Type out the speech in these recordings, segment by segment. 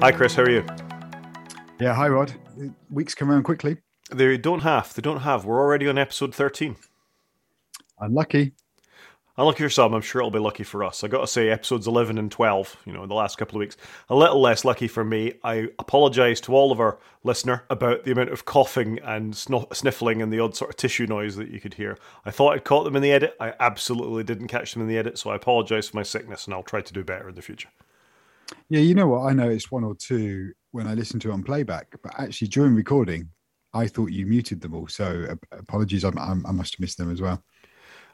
Hi, Chris. How are you? Yeah, hi, Rod. Weeks come around quickly. They don't have. They don't have. We're already on episode 13. Unlucky. Unlucky for some, I'm sure it'll be lucky for us. I got to say, episodes 11 and 12, you know, in the last couple of weeks, a little less lucky for me. I apologise to all of our listener about the amount of coughing and sniffling and the odd sort of tissue noise that you could hear. I thought I'd caught them in the edit. I absolutely didn't catch them in the edit, so I apologise for my sickness and I'll try to do better in the future. Yeah, you know what? I know it's one or two when I listen to it on playback, but actually during recording, I thought you muted them all. So apologies, I, I must have missed them as well.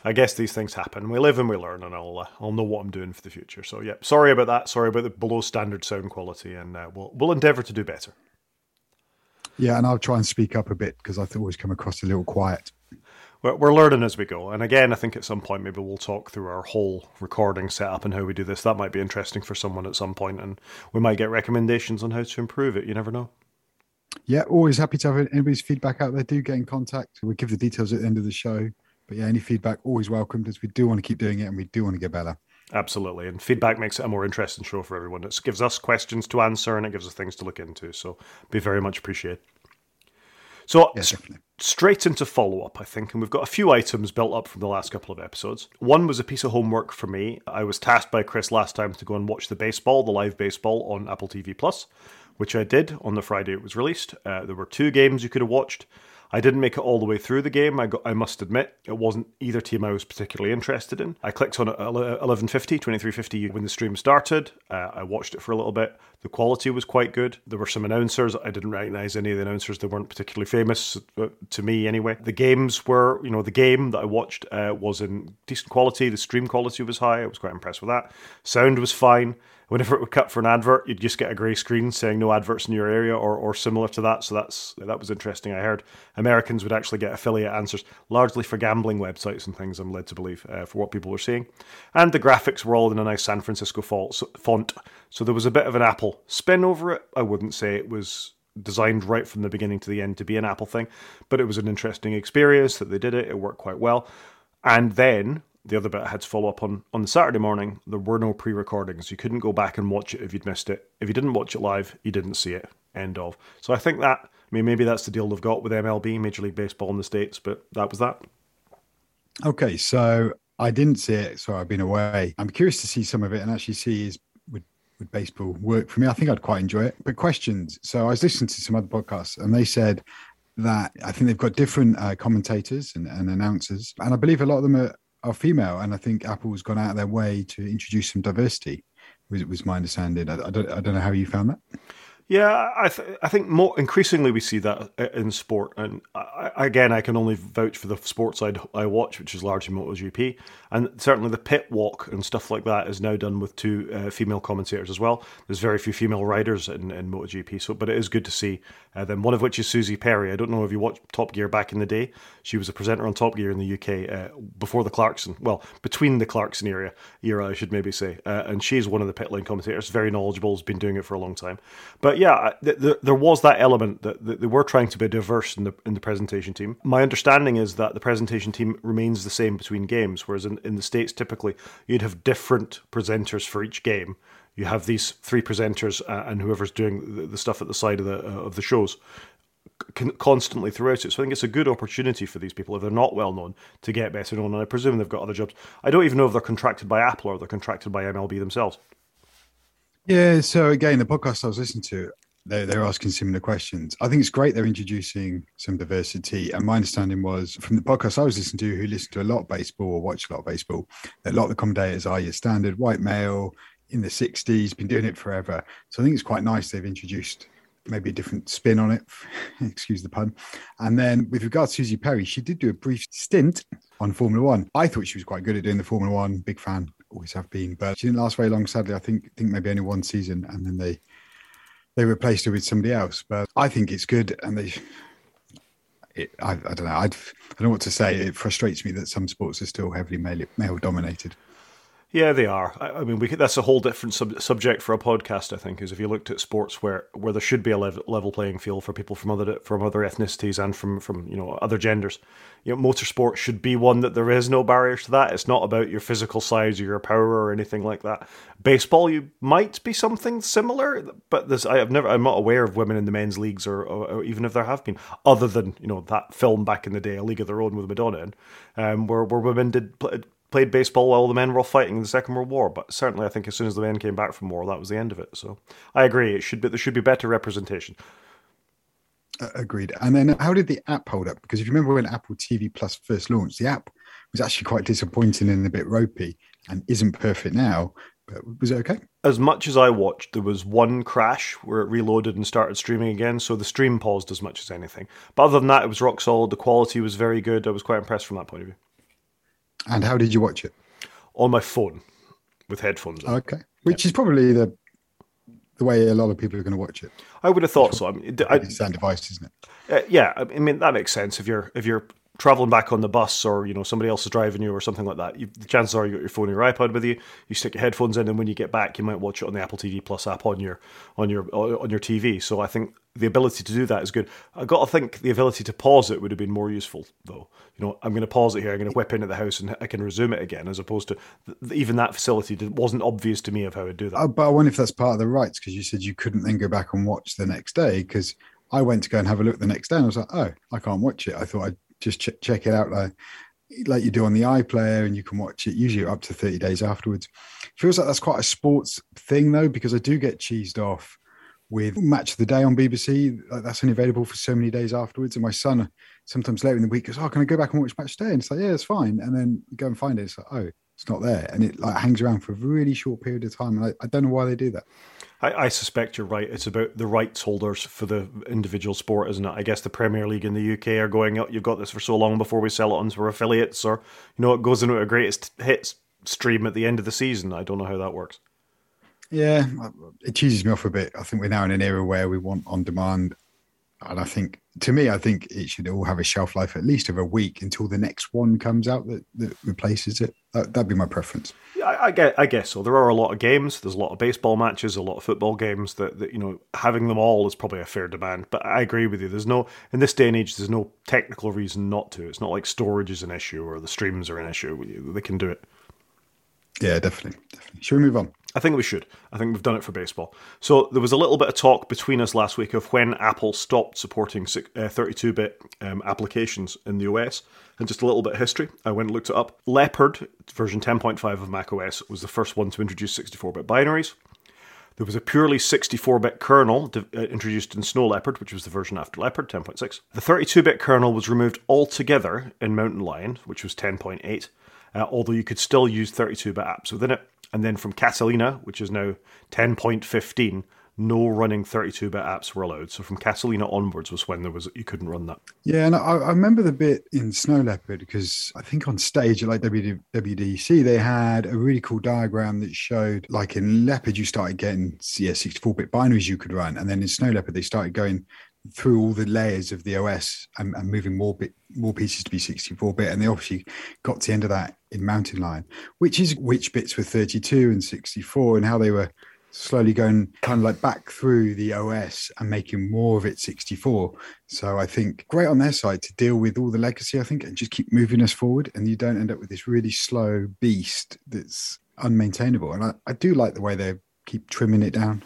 I guess these things happen. We live and we learn, and I'll uh, I'll know what I'm doing for the future. So yeah, sorry about that. Sorry about the below standard sound quality, and uh, we'll we'll endeavour to do better. Yeah, and I'll try and speak up a bit because I always come across a little quiet. We're, we're learning as we go, and again, I think at some point maybe we'll talk through our whole recording setup and how we do this. That might be interesting for someone at some point, and we might get recommendations on how to improve it. You never know. Yeah, always happy to have anybody's feedback out there. Do get in contact. We'll give the details at the end of the show. But yeah, any feedback always welcomed as we do want to keep doing it and we do want to get better. Absolutely. And feedback makes it a more interesting show for everyone. It gives us questions to answer and it gives us things to look into. So be very much appreciated. So yeah, straight into follow up, I think, and we've got a few items built up from the last couple of episodes. One was a piece of homework for me. I was tasked by Chris last time to go and watch the baseball, the live baseball on Apple TV Plus, which I did on the Friday it was released. Uh, there were two games you could have watched. I didn't make it all the way through the game. I, got, I must admit, it wasn't either team I was particularly interested in. I clicked on it at 1150, 2350 when the stream started. Uh, I watched it for a little bit. The quality was quite good. There were some announcers. I didn't recognize any of the announcers. They weren't particularly famous uh, to me anyway. The games were, you know, the game that I watched uh, was in decent quality. The stream quality was high. I was quite impressed with that. Sound was fine whenever it would cut for an advert, you'd just get a grey screen saying no adverts in your area or, or similar to that. So that's that was interesting. I heard Americans would actually get affiliate answers, largely for gambling websites and things. I'm led to believe uh, for what people were seeing, and the graphics were all in a nice San Francisco font. So there was a bit of an Apple spin over it. I wouldn't say it was designed right from the beginning to the end to be an Apple thing, but it was an interesting experience that they did it. It worked quite well. And then the other bit I had to follow up on on the Saturday morning, there were no pre recordings. You couldn't go back and watch it if you'd missed it. If you didn't watch it live, you didn't see it. End of. So I think that, I mean, maybe that's the deal they've got with MLB, Major League Baseball in the States, but that was that. Okay, so I didn't see it, so I've been away. I'm curious to see some of it and actually see is would would baseball work for me. I think I'd quite enjoy it. But questions. So I was listening to some other podcasts and they said that I think they've got different uh, commentators and, and announcers, and I believe a lot of them are are female, and I think Apple's gone out of their way to introduce some diversity. Was was my understanding? I, I don't I don't know how you found that. Yeah, I th- I think more increasingly we see that in sport, and I, again, I can only vouch for the sports side I watch, which is largely MotoGP, and certainly the pit walk and stuff like that is now done with two uh, female commentators as well. There's very few female riders in, in MotoGP, so but it is good to see uh, them. One of which is Suzi Perry. I don't know if you watched Top Gear back in the day. She was a presenter on Top Gear in the UK uh, before the Clarkson, well, between the Clarkson era, era I should maybe say, uh, and she's one of the pit lane commentators. Very knowledgeable, has been doing it for a long time, but but yeah, th- th- there was that element that, that, they were trying to be diverse in the in the presentation team. My understanding is that the presentation team remains the same between games, whereas in, in the states typically you'd have different presenters for each game. You have these three presenters uh, and whoever's doing the, the, stuff at the side of the uh, of the shows constantly throughout it. So I think it's a good opportunity for these people if they're not well known to get better known. And I presume they've got other jobs. I don't even know if they're contracted by Apple or they're contracted by MLB themselves. Yeah. So again, the podcast I was listening to, they're, they're asking similar questions. I think it's great they're introducing some diversity. And my understanding was from the podcast I was listening to, who listened to a lot of baseball or watched a lot of baseball, that a lot of the commentators are your standard white male in the 60s, been doing it forever. So I think it's quite nice they've introduced maybe a different spin on it. Excuse the pun. And then with regards to Suzi Perry, she did do a brief stint on Formula One. I thought she was quite good at doing the Formula One. Big fan always have been. But she didn't last very long, sadly. I think think maybe only one season, and then they they replaced her with somebody else. But I think it's good, and they. It, I, I, don't know. I'd, I don't know what to say. It frustrates me that some sports are still heavily male, male dominated. Yeah, they are. I, I mean, we that's a whole different sub- subject for a podcast. I think is if you looked at sports where, where there should be a level, level playing field for people from other from other ethnicities and from from you know other genders. You know, motorsport should be one that there is no barriers to that. It's not about your physical size or your power or anything like that. Baseball, you might be something similar, but there's I have never. I'm not aware of women in the men's leagues or, or, or even if there have been, other than you know that film back in the day, A League of Their Own with Madonna, in, um, where where women did played baseball while the men were all fighting in the Second World War. But certainly, I think as soon as the men came back from war, that was the end of it. So I agree. It should be there should be better representation. Uh, agreed. And then how did the app hold up? Because if you remember when Apple TV Plus first launched, the app was actually quite disappointing and a bit ropey and isn't perfect now. But was it okay? As much as I watched, there was one crash where it reloaded and started streaming again. So the stream paused as much as anything. But other than that, it was rock solid. The quality was very good. I was quite impressed from that point of view. And how did you watch it? On my phone with headphones on. Okay. Which yeah. is probably the the way a lot of people are going to watch it. I would have thought so. I mean, it's that device, isn't it? Uh, yeah, I mean that makes sense. If you're if you're traveling back on the bus or you know somebody else is driving you or something like that, you, the chances are you got your phone or your iPod with you. You stick your headphones in, and when you get back, you might watch it on the Apple TV Plus app on your on your on your TV. So I think the ability to do that is good. I got to think the ability to pause it would have been more useful, though. You know, I'm going to pause it here. I'm going to whip into the house and I can resume it again, as opposed to even that facility it wasn't obvious to me of how i'd do that. Uh, but I wonder if that's part of the rights because you said you couldn't then go back and watch the next day. Because I went to go and have a look the next day and I was like, oh, I can't watch it. I thought I'd just ch- check it out like like you do on the iPlayer, and you can watch it usually up to 30 days afterwards. Feels like that's quite a sports thing though, because I do get cheesed off with Match of the Day on BBC. Like That's only available for so many days afterwards. And my son sometimes later in the week goes, "Oh, can I go back and watch Match Day?" And it's like, "Yeah, it's fine." And then go and find it. It's like, "Oh, it's not there," and it like hangs around for a really short period of time. And I, I don't know why they do that. I, I, suspect you're right. It's about the rights holders for the individual sport, isn't it? I guess the Premier League in the UK are going, up, "You've got this for so long before we sell it on to affiliates," or you know, it goes into a greatest hits stream at the end of the season. I don't know how that works. Yeah, it cheeses me off a bit. I think we're now in an era where we want on demand. And I think, to me, I think it should all have a shelf life at least of a week until the next one comes out that, that replaces it. Uh, that, would be my preference. Yeah, I, I, get, I guess so. There are a lot of games. There's a lot of baseball matches, a lot of football games. That, that you know, having them all is probably a fair demand. But I agree with you. There's no in this day and age. There's no technical reason not to. It's not like storage is an issue or the streams are an issue. They can do it. Yeah, definitely. Definitely. Should we move on? I think we should. I think we've done it for baseball. So there was a little bit of talk between us last week of when Apple stopped supporting 32-bit uh, um, applications in the OS, and just a little bit of history. I went and looked it up. Leopard version 10.5 of macOS was the first one to introduce 64-bit binaries. There was a purely 64-bit kernel uh, introduced in Snow Leopard, which was the version after Leopard 10.6. The 32-bit kernel was removed altogether in Mountain Lion, which was 10.8. Uh, although you could still use 32-bit apps within it. And then from Catalina, which is now 10.15, no running 32-bit apps were allowed. So from Catalina onwards was when there was you couldn't run that. Yeah, and I, I remember the bit in Snow Leopard because I think on stage at like WWDC they had a really cool diagram that showed like in Leopard you started getting yeah 64-bit binaries you could run, and then in Snow Leopard they started going through all the layers of the OS and, and moving more bit more pieces to be 64 bit, and they obviously got to the end of that in Mountain Lion, which is which bits were 32 and 64, and how they were slowly going kind of like back through the OS and making more of it 64. So I think great on their side to deal with all the legacy, I think, and just keep moving us forward, and you don't end up with this really slow beast that's unmaintainable. And I, I do like the way they keep trimming it down.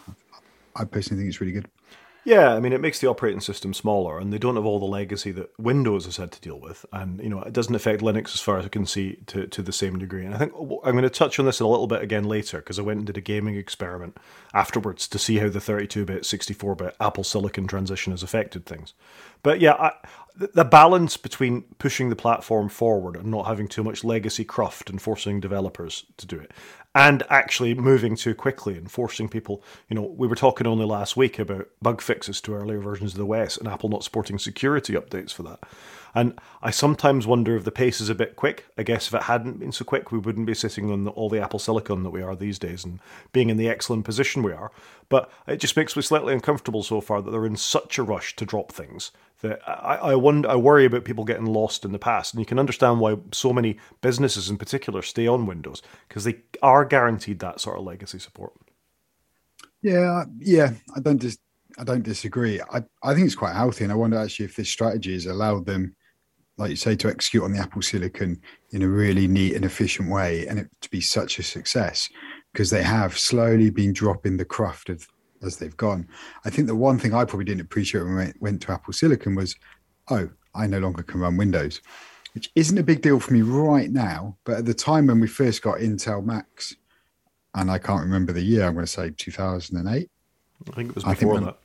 I personally think it's really good. Yeah, I mean, it makes the operating system smaller, and they don't have all the legacy that Windows has had to deal with, and you know, it doesn't affect Linux as far as I can see to, to the same degree. And I think I'm going to touch on this a little bit again later because I went and did a gaming experiment afterwards to see how the 32-bit, 64-bit Apple Silicon transition has affected things. But yeah, I, the balance between pushing the platform forward and not having too much legacy cruft and forcing developers to do it, and actually moving too quickly and forcing people. You know, we were talking only last week about bug fixes to earlier versions of the OS and Apple not supporting security updates for that. And I sometimes wonder if the pace is a bit quick. I guess if it hadn't been so quick, we wouldn't be sitting on the, all the Apple Silicon that we are these days and being in the excellent position we are. But it just makes me slightly uncomfortable so far that they're in such a rush to drop things that I, I wonder, I worry about people getting lost in the past, and you can understand why so many businesses in particular stay on Windows because they are guaranteed that sort of legacy support. Yeah, yeah, I don't just I don't disagree. I, I think it's quite healthy, and I wonder actually if this strategy has allowed them, like you say, to execute on the Apple Silicon in a really neat and efficient way, and it to be such a success because they have slowly been dropping the cruft of as they've gone. I think the one thing I probably didn't appreciate when I went to Apple Silicon was, oh, I no longer can run Windows, which isn't a big deal for me right now. But at the time when we first got Intel Macs, and I can't remember the year, I'm going to say 2008. I think it was before when, that.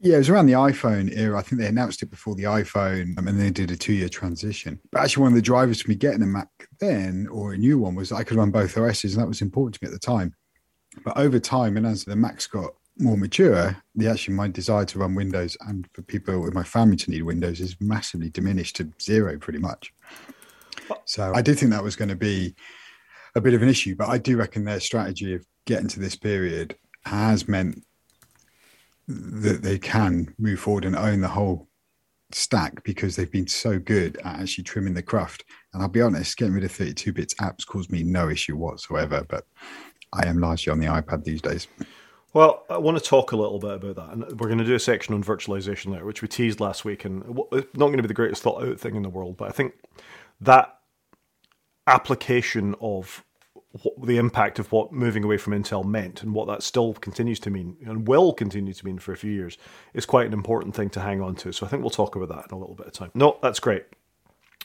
Yeah, it was around the iPhone era. I think they announced it before the iPhone um, and they did a two year transition. But actually, one of the drivers for me getting a Mac then or a new one was I could run both OSs, and that was important to me at the time. But over time, and as the Macs got more mature, the actually my desire to run Windows and for people in my family to need Windows is massively diminished to zero pretty much. So I did think that was going to be a bit of an issue, but I do reckon their strategy of getting to this period has meant that they can move forward and own the whole stack because they've been so good at actually trimming the cruft. And I'll be honest, getting rid of 32 bits apps caused me no issue whatsoever. But I am largely on the iPad these days. Well, I want to talk a little bit about that, and we're going to do a section on virtualization there, which we teased last week, and it's not going to be the greatest thought out thing in the world, but I think that application of what, the impact of what moving away from Intel meant and what that still continues to mean and will continue to mean for a few years is quite an important thing to hang on to. So I think we'll talk about that in a little bit of time. No, that's great.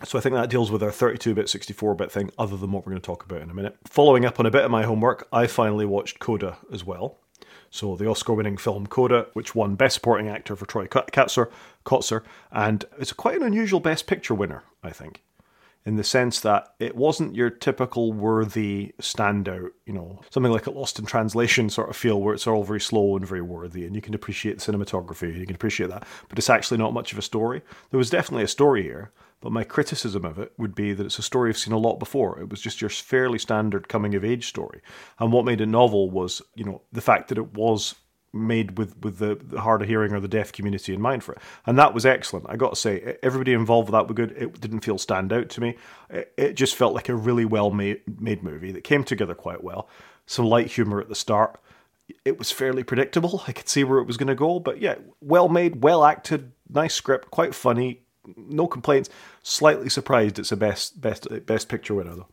So I think that deals with our 32-bit, 64-bit thing, other than what we're going to talk about in a minute. Following up on a bit of my homework, I finally watched Coda as well. So the Oscar-winning film Coda, which won Best Supporting Actor for Troy Kotsur, Kotsur, and it's quite an unusual Best Picture winner, I think in the sense that it wasn't your typical worthy standout, you know, something like a Lost in Translation sort of feel where it's all very slow and very worthy, and you can appreciate the cinematography, you can appreciate that, but it's actually not much of a story. There was definitely a story here, but my criticism of it would be that it's a story I've seen a lot before. It was just your fairly standard coming of age story. And what made it novel was, you know, the fact that it was made with with the, the hard of hearing or the deaf community in mind for it, and that was excellent. I got to say, everybody involved with that were good. It didn't feel stand out to me. It, it just felt like a really well made made movie that came together quite well. Some light humor at the start. It was fairly predictable. I could see where it was going to go, but yeah, well made, well acted, nice script, quite funny. No complaints. Slightly surprised it's a best best best picture winner though.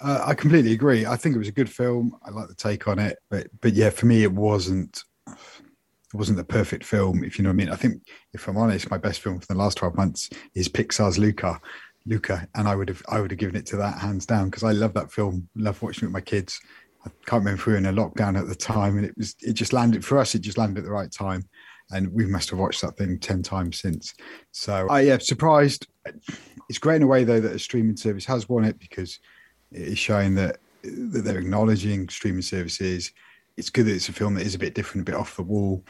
Uh, I completely agree. I think it was a good film. I like the take on it, but but yeah, for me, it wasn't it wasn't the perfect film. If you know what I mean. I think, if I'm honest, my best film for the last twelve months is Pixar's Luca, Luca, and I would have I would have given it to that hands down because I love that film. Love watching it with my kids. I can't remember if we were in a lockdown at the time, and it was it just landed for us. It just landed at the right time, and we must have watched that thing ten times since. So I yeah, surprised. It's great in a way though that a streaming service has won it because it's showing that that they're acknowledging streaming services. It's good that it's a film that is a bit different, a bit off the wall,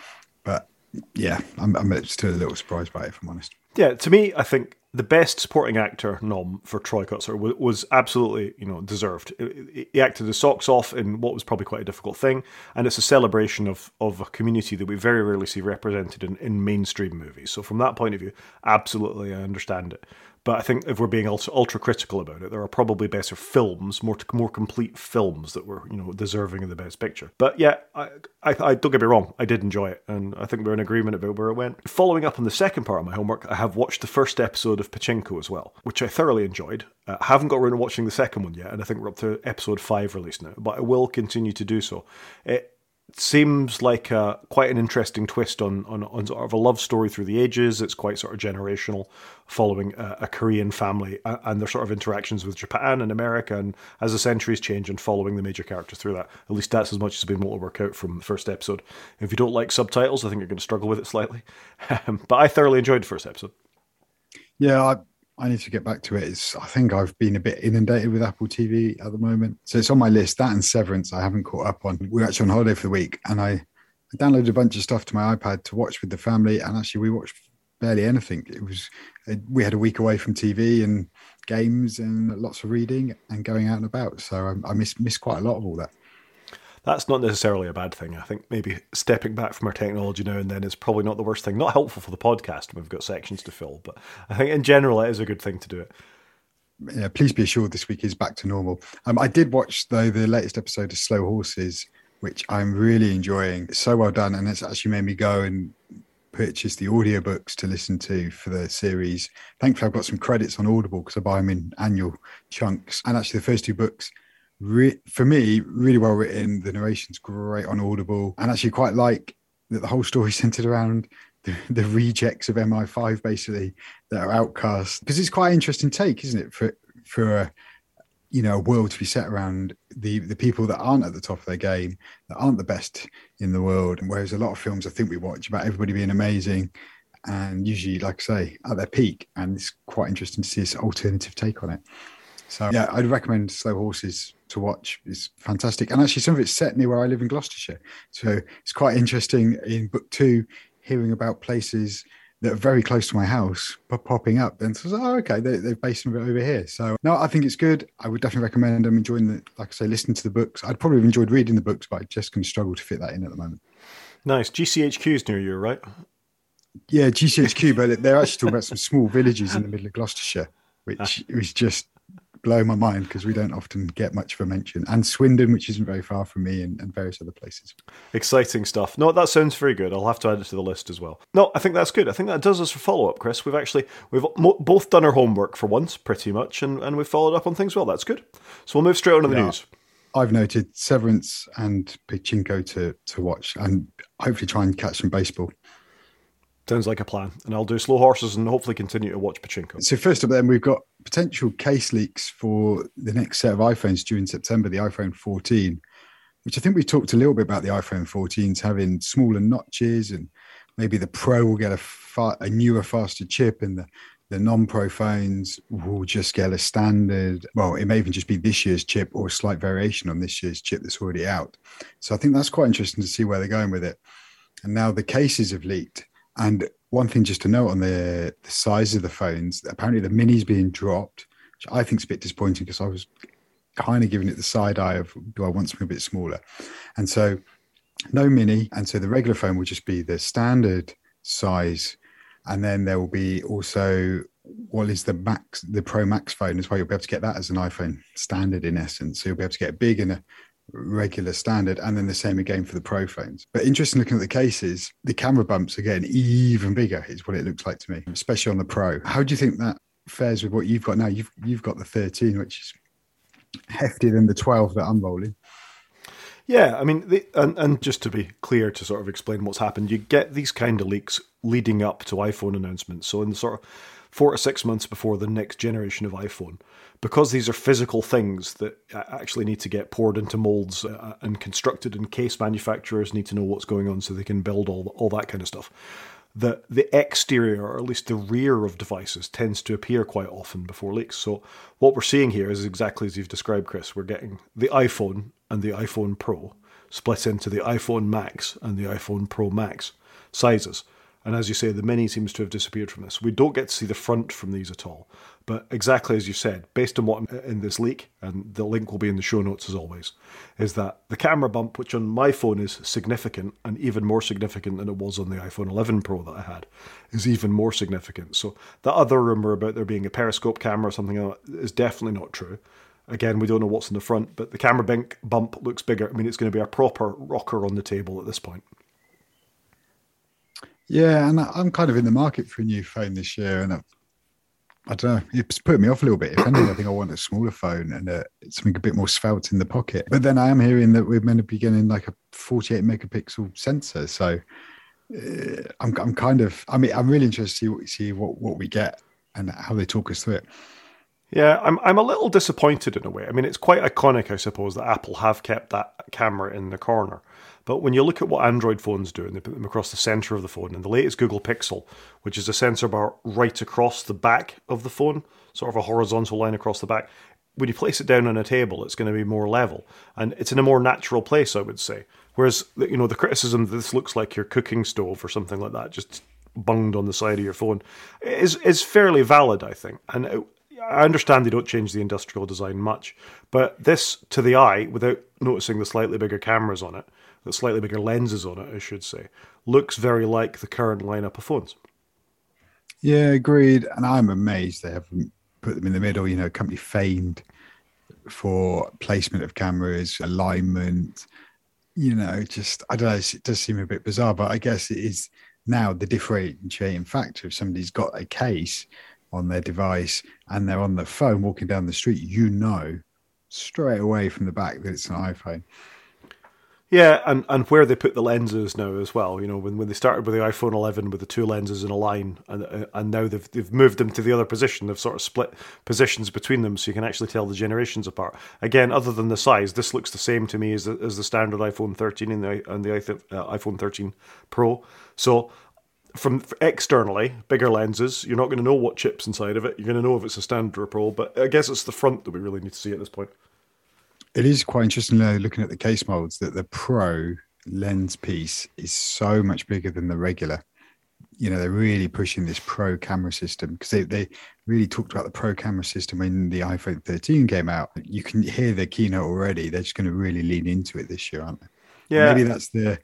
but yeah, I'm, I'm still a little surprised by it, if I'm honest. Yeah, to me, I think the best supporting actor nom for Troy Kotsur was, was absolutely, you know, deserved. He acted his socks off in what was probably quite a difficult thing, and it's a celebration of of a community that we very rarely see represented in, in mainstream movies. So from that point of view, absolutely, I understand it. But I think if we're being ultra, ultra critical about it, there are probably better films, more more complete films that were you know deserving of the best picture. But yeah, I, I, I don't get me wrong, I did enjoy it, and I think we're in agreement about where it went. Following up on the second part of my homework, I have watched the first episode of Pachinko as well, which I thoroughly enjoyed. Uh, I haven't got around to watching the second one yet, and I think we're up to episode five release now, but I will continue to do so. It, seems like a, quite an interesting twist on, on, on sort of a love story through the ages. It's quite sort of generational, following a, a, Korean family and their sort of interactions with Japan and America, and as the centuries change and following the major characters through that. At least that's as much as I've been able to work out from the first episode. If you don't like subtitles, I think you're going to struggle with it slightly. but I thoroughly enjoyed the first episode. Yeah, I, I need to get back to it. It's, I think I've been a bit inundated with Apple TV at the moment. So it's on my list. That and Severance, I haven't caught up on. We are actually on holiday for the week, and I, I downloaded a bunch of stuff to my iPad to watch with the family. And actually, we watched barely anything. It was uh, we had a week away from TV and games and lots of reading and going out and about. So I, I missed missed quite a lot of all that. That's not necessarily a bad thing. I think maybe stepping back from our technology now and then is probably not the worst thing. Not helpful for the podcast. We've got sections to fill, but I think in general it is a good thing to do it. Yeah, please be assured this week is back to normal. Um, I did watch though the latest episode of Slow Horses, which I'm really enjoying. It's so well done, and it's actually made me go and purchase the audiobooks to listen to for the series. Thankfully, I've got some credits on Audible because I buy them in annual chunks. And actually, the first two books re- for me, really well written. The narration's great on Audible, and actually quite like that the whole story centered around the, the rejects of MI5, basically that are outcast. Because it's quite an interesting take, isn't it, for for a you know a world to be set around the the people that aren't at the top of their game, that aren't the best in the world. And whereas a lot of films I think we watch about everybody being amazing. And usually, like I say, at their peak, and it's quite interesting to see this alternative take on it. So yeah, I'd recommend Slow Horses to watch. It's fantastic, and actually some of it's set near where I live in Gloucestershire, so it's quite interesting in book two hearing about places that are very close to my house but popping up. And so oh okay they, they've based them over here. So no i think it's good. I would definitely recommend them. Enjoying the like i say listening to the books. I'd probably have enjoyed reading the books but i just can struggle to fit that in at the moment. Nice. GCHQ is near you right? Yeah gchq but they're actually talking about some small villages in the middle of gloucestershire which ah. was just blow my mind because we don't often get much of a mention. And Swindon, which isn't very far from me, and, and, various other places. Exciting stuff. No, that sounds very good. I'll have to add it to the list as well. No, I think that's good. I think that does us for follow up, Chris. We've actually we've mo- both done our homework for once, pretty much, and, and we've followed up on things well. That's good. So we'll move straight on to the yeah. news. I've noted Severance and Pachinko to to watch, and hopefully try and catch some baseball. Sounds like a plan. And I'll do slow horses and hopefully continue to watch Pachinko. So first up, then we've got potential case leaks for the next set of iPhones due in September, the iPhone 14, which I think we talked a little bit about the iPhone 14s having smaller notches and maybe the Pro will get a, far, a newer, faster chip and the, the non-pro phones will just get a standard well it may even just be this year's chip or a slight variation on this year's chip that's already out so i think that's quite interesting to see where they're going with it and now the cases have leaked and one thing just to note on the, the size of the phones, apparently the mini's being dropped, which I think is a bit disappointing because I was kind of giving it the side eye of do I want something a bit smaller? And so no mini. And so the regular phone will just be the standard size. And then there will be also what is the max, the Pro Max phone as well. You'll be able to get that as an iPhone standard in essence. So you'll be able to get a big and a regular standard and then the same again for the pro phones but interesting looking at the cases the camera bumps again even bigger is what it looks like to me especially on the pro. How do you think that fares with what you've got now? You've you've got the 13 which is heftier than the 12 that i'm rolling. Yeah, I mean, the, and, and just to be clear, to sort of explain what's happened, you get these kind of leaks leading up to iPhone announcements. So in the sort of four to six months before the next generation of iPhone, because these are physical things that actually need to get poured into molds uh, and constructed, and case manufacturers need to know what's going on so they can build all all that kind of stuff. The the exterior, or at least the rear of devices, tends to appear quite often before leaks. So what we're seeing here is exactly as you've described, Chris. We're getting the iPhone and the iPhone Pro split into the iPhone Max and the iPhone Pro Max sizes. And as you say, the Mini seems to have disappeared from this. We don't get to see the front from these at all. But exactly as you said, based on what in this leak, and the link will be in the show notes as always, is that the camera bump, which on my phone is significant and even more significant than it was on the iPhone 11 Pro that I had, is even more significant. So the other rumor about there being a periscope camera or something like that is definitely not true. Again, we don't know what's in the front, but the camera bump looks bigger. I mean, it's going to be a proper rocker on the table at this point. Yeah, and I'm kind of in the market for a new phone this year, and I've, I do not know, it's put me off a little bit. If anything, I think I want a smaller phone and uh, something a bit more svelte in the pocket. But then I am hearing that we're meant to be getting like a 48 megapixel sensor, so uh, I'm, I'm kind of, I mean, I'm really interested to see what, see what, what we get and how they talk us through it. Yeah, I'm I'm a little disappointed in a way. I mean, it's quite iconic, I suppose, that Apple have kept that camera in the corner. But when you look at what Android phones do, and they put them across the center of the phone, and the latest Google Pixel, which is a sensor bar right across the back of the phone, sort of a horizontal line across the back, when you place it down on a table, it's going to be more level, and it's in a more natural place, I would say. Whereas, you know, the criticism that this looks like your cooking stove or something like that, just bunged on the side of your phone, is is fairly valid, I think. And uh, I understand they don't change the industrial design much, but this to the eye, without noticing the slightly bigger cameras on it, slightly bigger lenses on it, I should say, looks very like the current lineup of phones. Yeah, agreed. And I'm amazed they haven't put them in the middle. You know, a company famed for placement of cameras, alignment. You know, just I don't know. It does seem a bit bizarre, but I guess it is now the differentiating factor. If somebody's got a case on their device and they're on the phone walking down the street, you know straight away from the back that it's an iPhone. Yeah, and, and where they put the lenses now as well. You know, when, when they started with the iPhone 11 with the two lenses in a line, and and now they've they've moved them to the other position. They've sort of split positions between them, so you can actually tell the generations apart. Again, other than the size, this looks the same to me as the, as the standard iPhone 13 and the and the uh, iPhone 13 Pro. So from externally, bigger lenses, you're not going to know what chips inside of it. You're going to know if it's a standard or pro, but I guess it's the front that we really need to see at this point. It is quite interesting though, looking at the case molds that the pro lens piece is so much bigger than the regular. You know, they're really pushing this pro camera system because they, they really talked about the pro camera system when the iPhone 13 came out. You can hear the keynote already. They're just going to really lean into it this year, aren't they? Yeah. Maybe that's the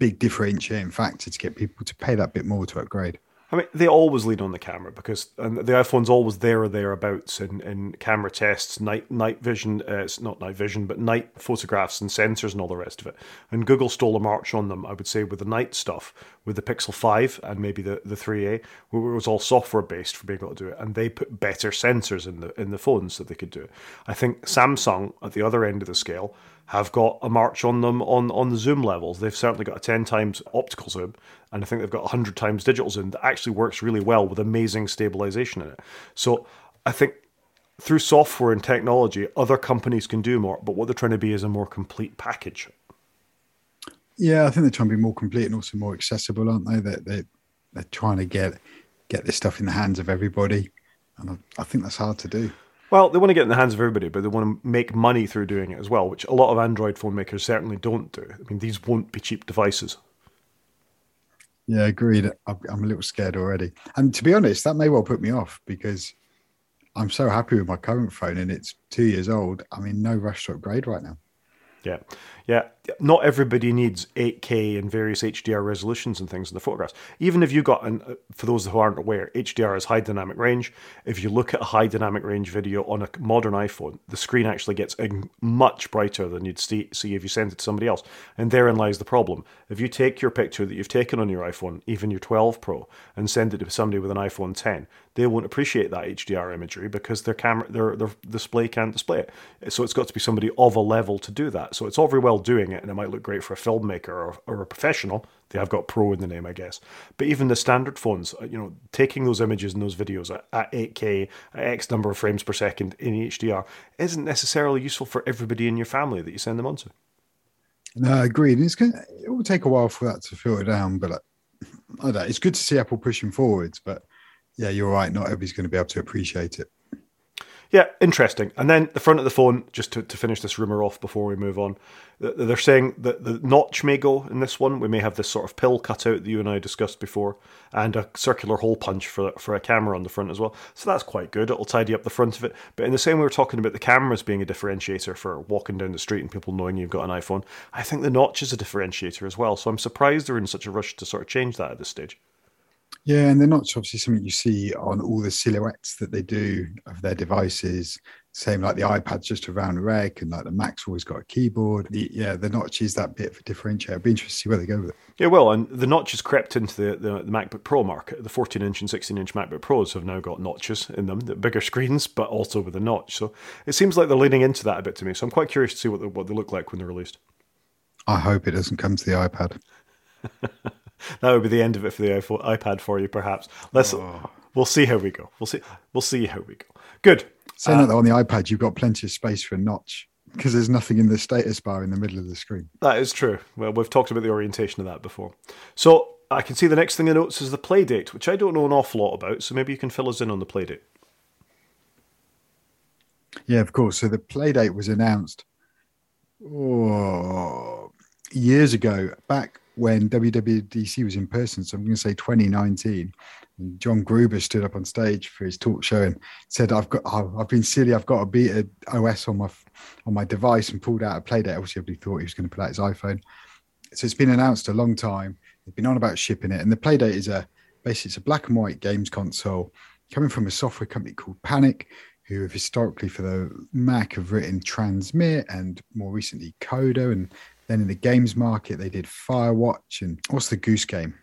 big differentiating factor to get people to pay that bit more to upgrade. I mean, they always lean on the camera because and the iPhone's always there or thereabouts in, in camera tests, night night vision. Uh, it's not night vision, but night photographs and sensors and all the rest of it. And Google stole a march on them, I would say, with the night stuff, with the Pixel Five and maybe the the 3A, where it was all software based for being able to do it, and they put better sensors in the in the phones so they could do it. I think Samsung at the other end of the scale have got a march on them on, on the zoom levels. They've certainly got a 10 times optical zoom, and I think they've got 100 times digital zoom that actually works really well with amazing stabilization in it. So I think through software and technology, other companies can do more, but what they're trying to be is a more complete package. Yeah, I think they're trying to be more complete and also more accessible, aren't they? They're, they're, they're trying to get get this stuff in the hands of everybody, and I, I think that's hard to do. Well, they want to get in the hands of everybody, but they want to make money through doing it as well, which a lot of Android phone makers certainly don't do. I mean, these won't be cheap devices. Yeah, agreed. I'm a little scared already. And to be honest, that may well put me off because I'm so happy with my current phone and it's two years old. I'm in no rush to upgrade right now. Yeah. Yeah. Not everybody needs 8K and various HDR resolutions and things in the photographs. Even if you got, and uh, for those who aren't aware, HDR is high dynamic range. If you look at a high dynamic range video on a modern iPhone, the screen actually gets much brighter than you'd see, see if you sent it to somebody else. And therein lies the problem. If you take your picture that you've taken on your iPhone, even your 12 Pro, and send it to somebody with an iPhone 10, they won't appreciate that HDR imagery because their camera, their, their display can't display it. So it's got to be somebody of a level to do that. So it's all very well doing it, and it might look great for a filmmaker or, or a professional. They have got pro in the name, I guess. But even the standard phones, uh, you know, taking those images and those videos at, at 8K, at X number of frames per second in HDR, isn't necessarily useful for everybody in your family that you send them onto. No, agreed. It's going it will take a while for that to filter down, but like, I don't know, it's good to see Apple pushing forwards. But yeah, you're right. Not everybody's going to be able to appreciate it. Yeah, interesting. And then the front of the phone, just to, to finish this rumor off before we move on, they're saying that the notch may go in this one. We may have this sort of pill cutout that you and I discussed before, and a circular hole punch for for a camera on the front as well. So that's quite good. It'll tidy up the front of it. But in the same way we're talking about the cameras being a differentiator for walking down the street and people knowing you've got an iPhone, I think the notch is a differentiator as well. So I'm surprised they're in such a rush to sort of change that at this stage. Yeah, and they're not obviously something you see on all the silhouettes that they do of their devices. Same like the iPad's just a round reg, and like the Mac's always got a keyboard. The, yeah, the notch is that bit for differentiate. I'd be interested to see where they go with it. Yeah, well, and the notch has crept into the, the, the MacBook Pro market. The 14 inch and 16 inch MacBook Pros have now got notches in them, the bigger screens, but also with a notch. So it seems like they're leaning into that a bit to me. So I'm quite curious to see what they, what they look like when they're released. I hope it doesn't come to the iPad. That would be the end of it for the iPad for you, perhaps. Let's oh. we'll see how we go. We'll see we'll see how we go. Good. Saying uh, that on the iPad, you've got plenty of space for a notch because there's nothing in the status bar in the middle of the screen. That is true. Well, we've talked about the orientation of that before. So I can see the next thing in notes is the Playdate, which I don't know an awful lot about. So maybe you can fill us in on the Playdate. Yeah, of course. So the Playdate was announced oh, years ago, back when WWDC was in person. So I'm going to say 2019. And John Gruber stood up on stage for his talk show and said, "I've got, I've been silly. I've got a beta OS on my on my device and pulled out a playdate. Obviously, everybody thought he was going to pull out his iPhone. So it's been announced a long time. They've been on about shipping it, and the playdate is a basically it's a black and white games console coming from a software company called Panic, who have historically for the Mac have written Transmit and more recently Coda, and then in the games market they did Firewatch and what's the Goose Game?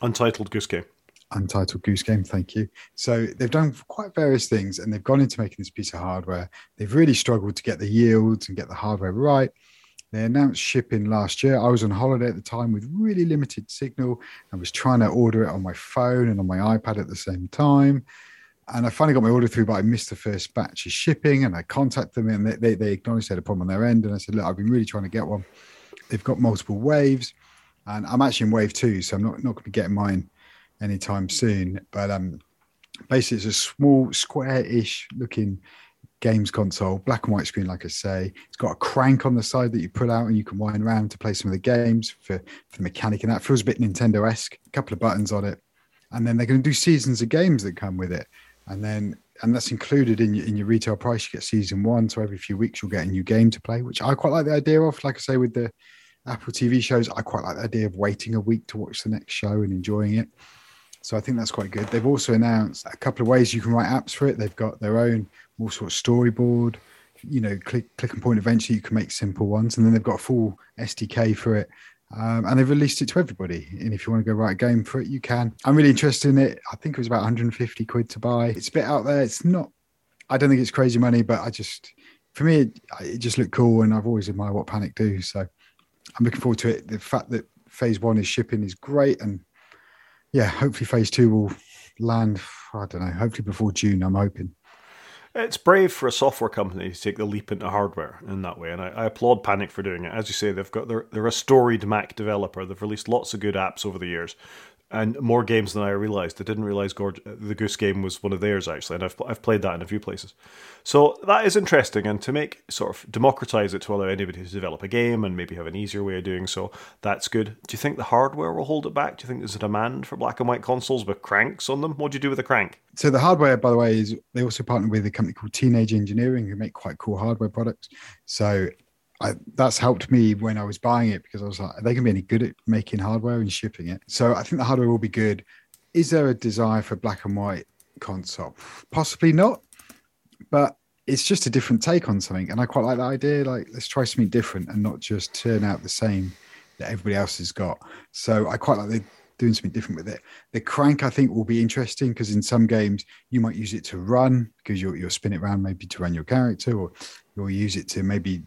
Untitled Goose Game. Untitled Goose Game, thank you. So they've done quite various things, and they've gone into making this piece of hardware. They've really struggled to get the yields and get the hardware right. They announced shipping last year. I was on holiday at the time with really limited signal. I was trying to order it on my phone and on my iPad at the same time. And I finally got my order through, but I missed the first batch of shipping. And I contacted them and they, they, they acknowledged they had a problem on their end. And I said, Look, I've been really trying to get one. They've got multiple waves. And I'm actually in wave two, so I'm not, not going to be getting mine anytime soon. But um, basically, it's a small, square ish looking games console, black and white screen, like I say. It's got a crank on the side that you pull out and you can wind around to play some of the games for, for the mechanic. And that feels a bit Nintendo esque. A couple of buttons on it. And then they're going to do seasons of games that come with it. And then, and that's included in your, in your retail price. You get season one. So every few weeks, you'll get a new game to play, which I quite like the idea of. Like I say, with the Apple TV shows, I quite like the idea of waiting a week to watch the next show and enjoying it. So I think that's quite good. They've also announced a couple of ways you can write apps for it. They've got their own more sort of storyboard, you know, click click and point eventually you can make simple ones. And then they've got a full SDK for it. Um, and they've released it to everybody. And if you want to go write a game for it, you can. I'm really interested in it. I think it was about 150 quid to buy. It's a bit out there. It's not, I don't think it's crazy money, but I just, for me, it, it just looked cool. And I've always admired what Panic do. So I'm looking forward to it. The fact that phase one is shipping is great. And yeah, hopefully phase two will land, I don't know, hopefully before June, I'm hoping. It's brave for a software company to take the leap into hardware in that way, and I, I, applaud Panic for doing it. As you say, they've got they're, they're a storied Mac developer. They've released lots of good apps over the years, and more games than I realized. I didn't realize Gorge, the Goose Game was one of theirs actually, and I've I've played that in a few places. So that is interesting, and to make sort of democratize it to allow anybody to develop a game and maybe have an easier way of doing so, that's good. Do you think the hardware will hold it back? Do you think there's a demand for black and white consoles with cranks on them? What do you do with a crank? So the hardware, by the way, is they also partner with a company called Teenage Engineering who make quite cool hardware products. So I, that's helped me when I was buying it because I was like, are they going to be any good at making hardware and shipping it? So I think the hardware will be good. Is there a desire for black and white console? Possibly not, but it's just a different take on something. And I quite like that idea. Like, let's try something different and not just turn out the same that everybody else has got. So I quite like the doing something different with it. The crank, I think, will be interesting because in some games you might use it to run because you'll, you'll spin it around maybe to run your character, or you'll use it to maybe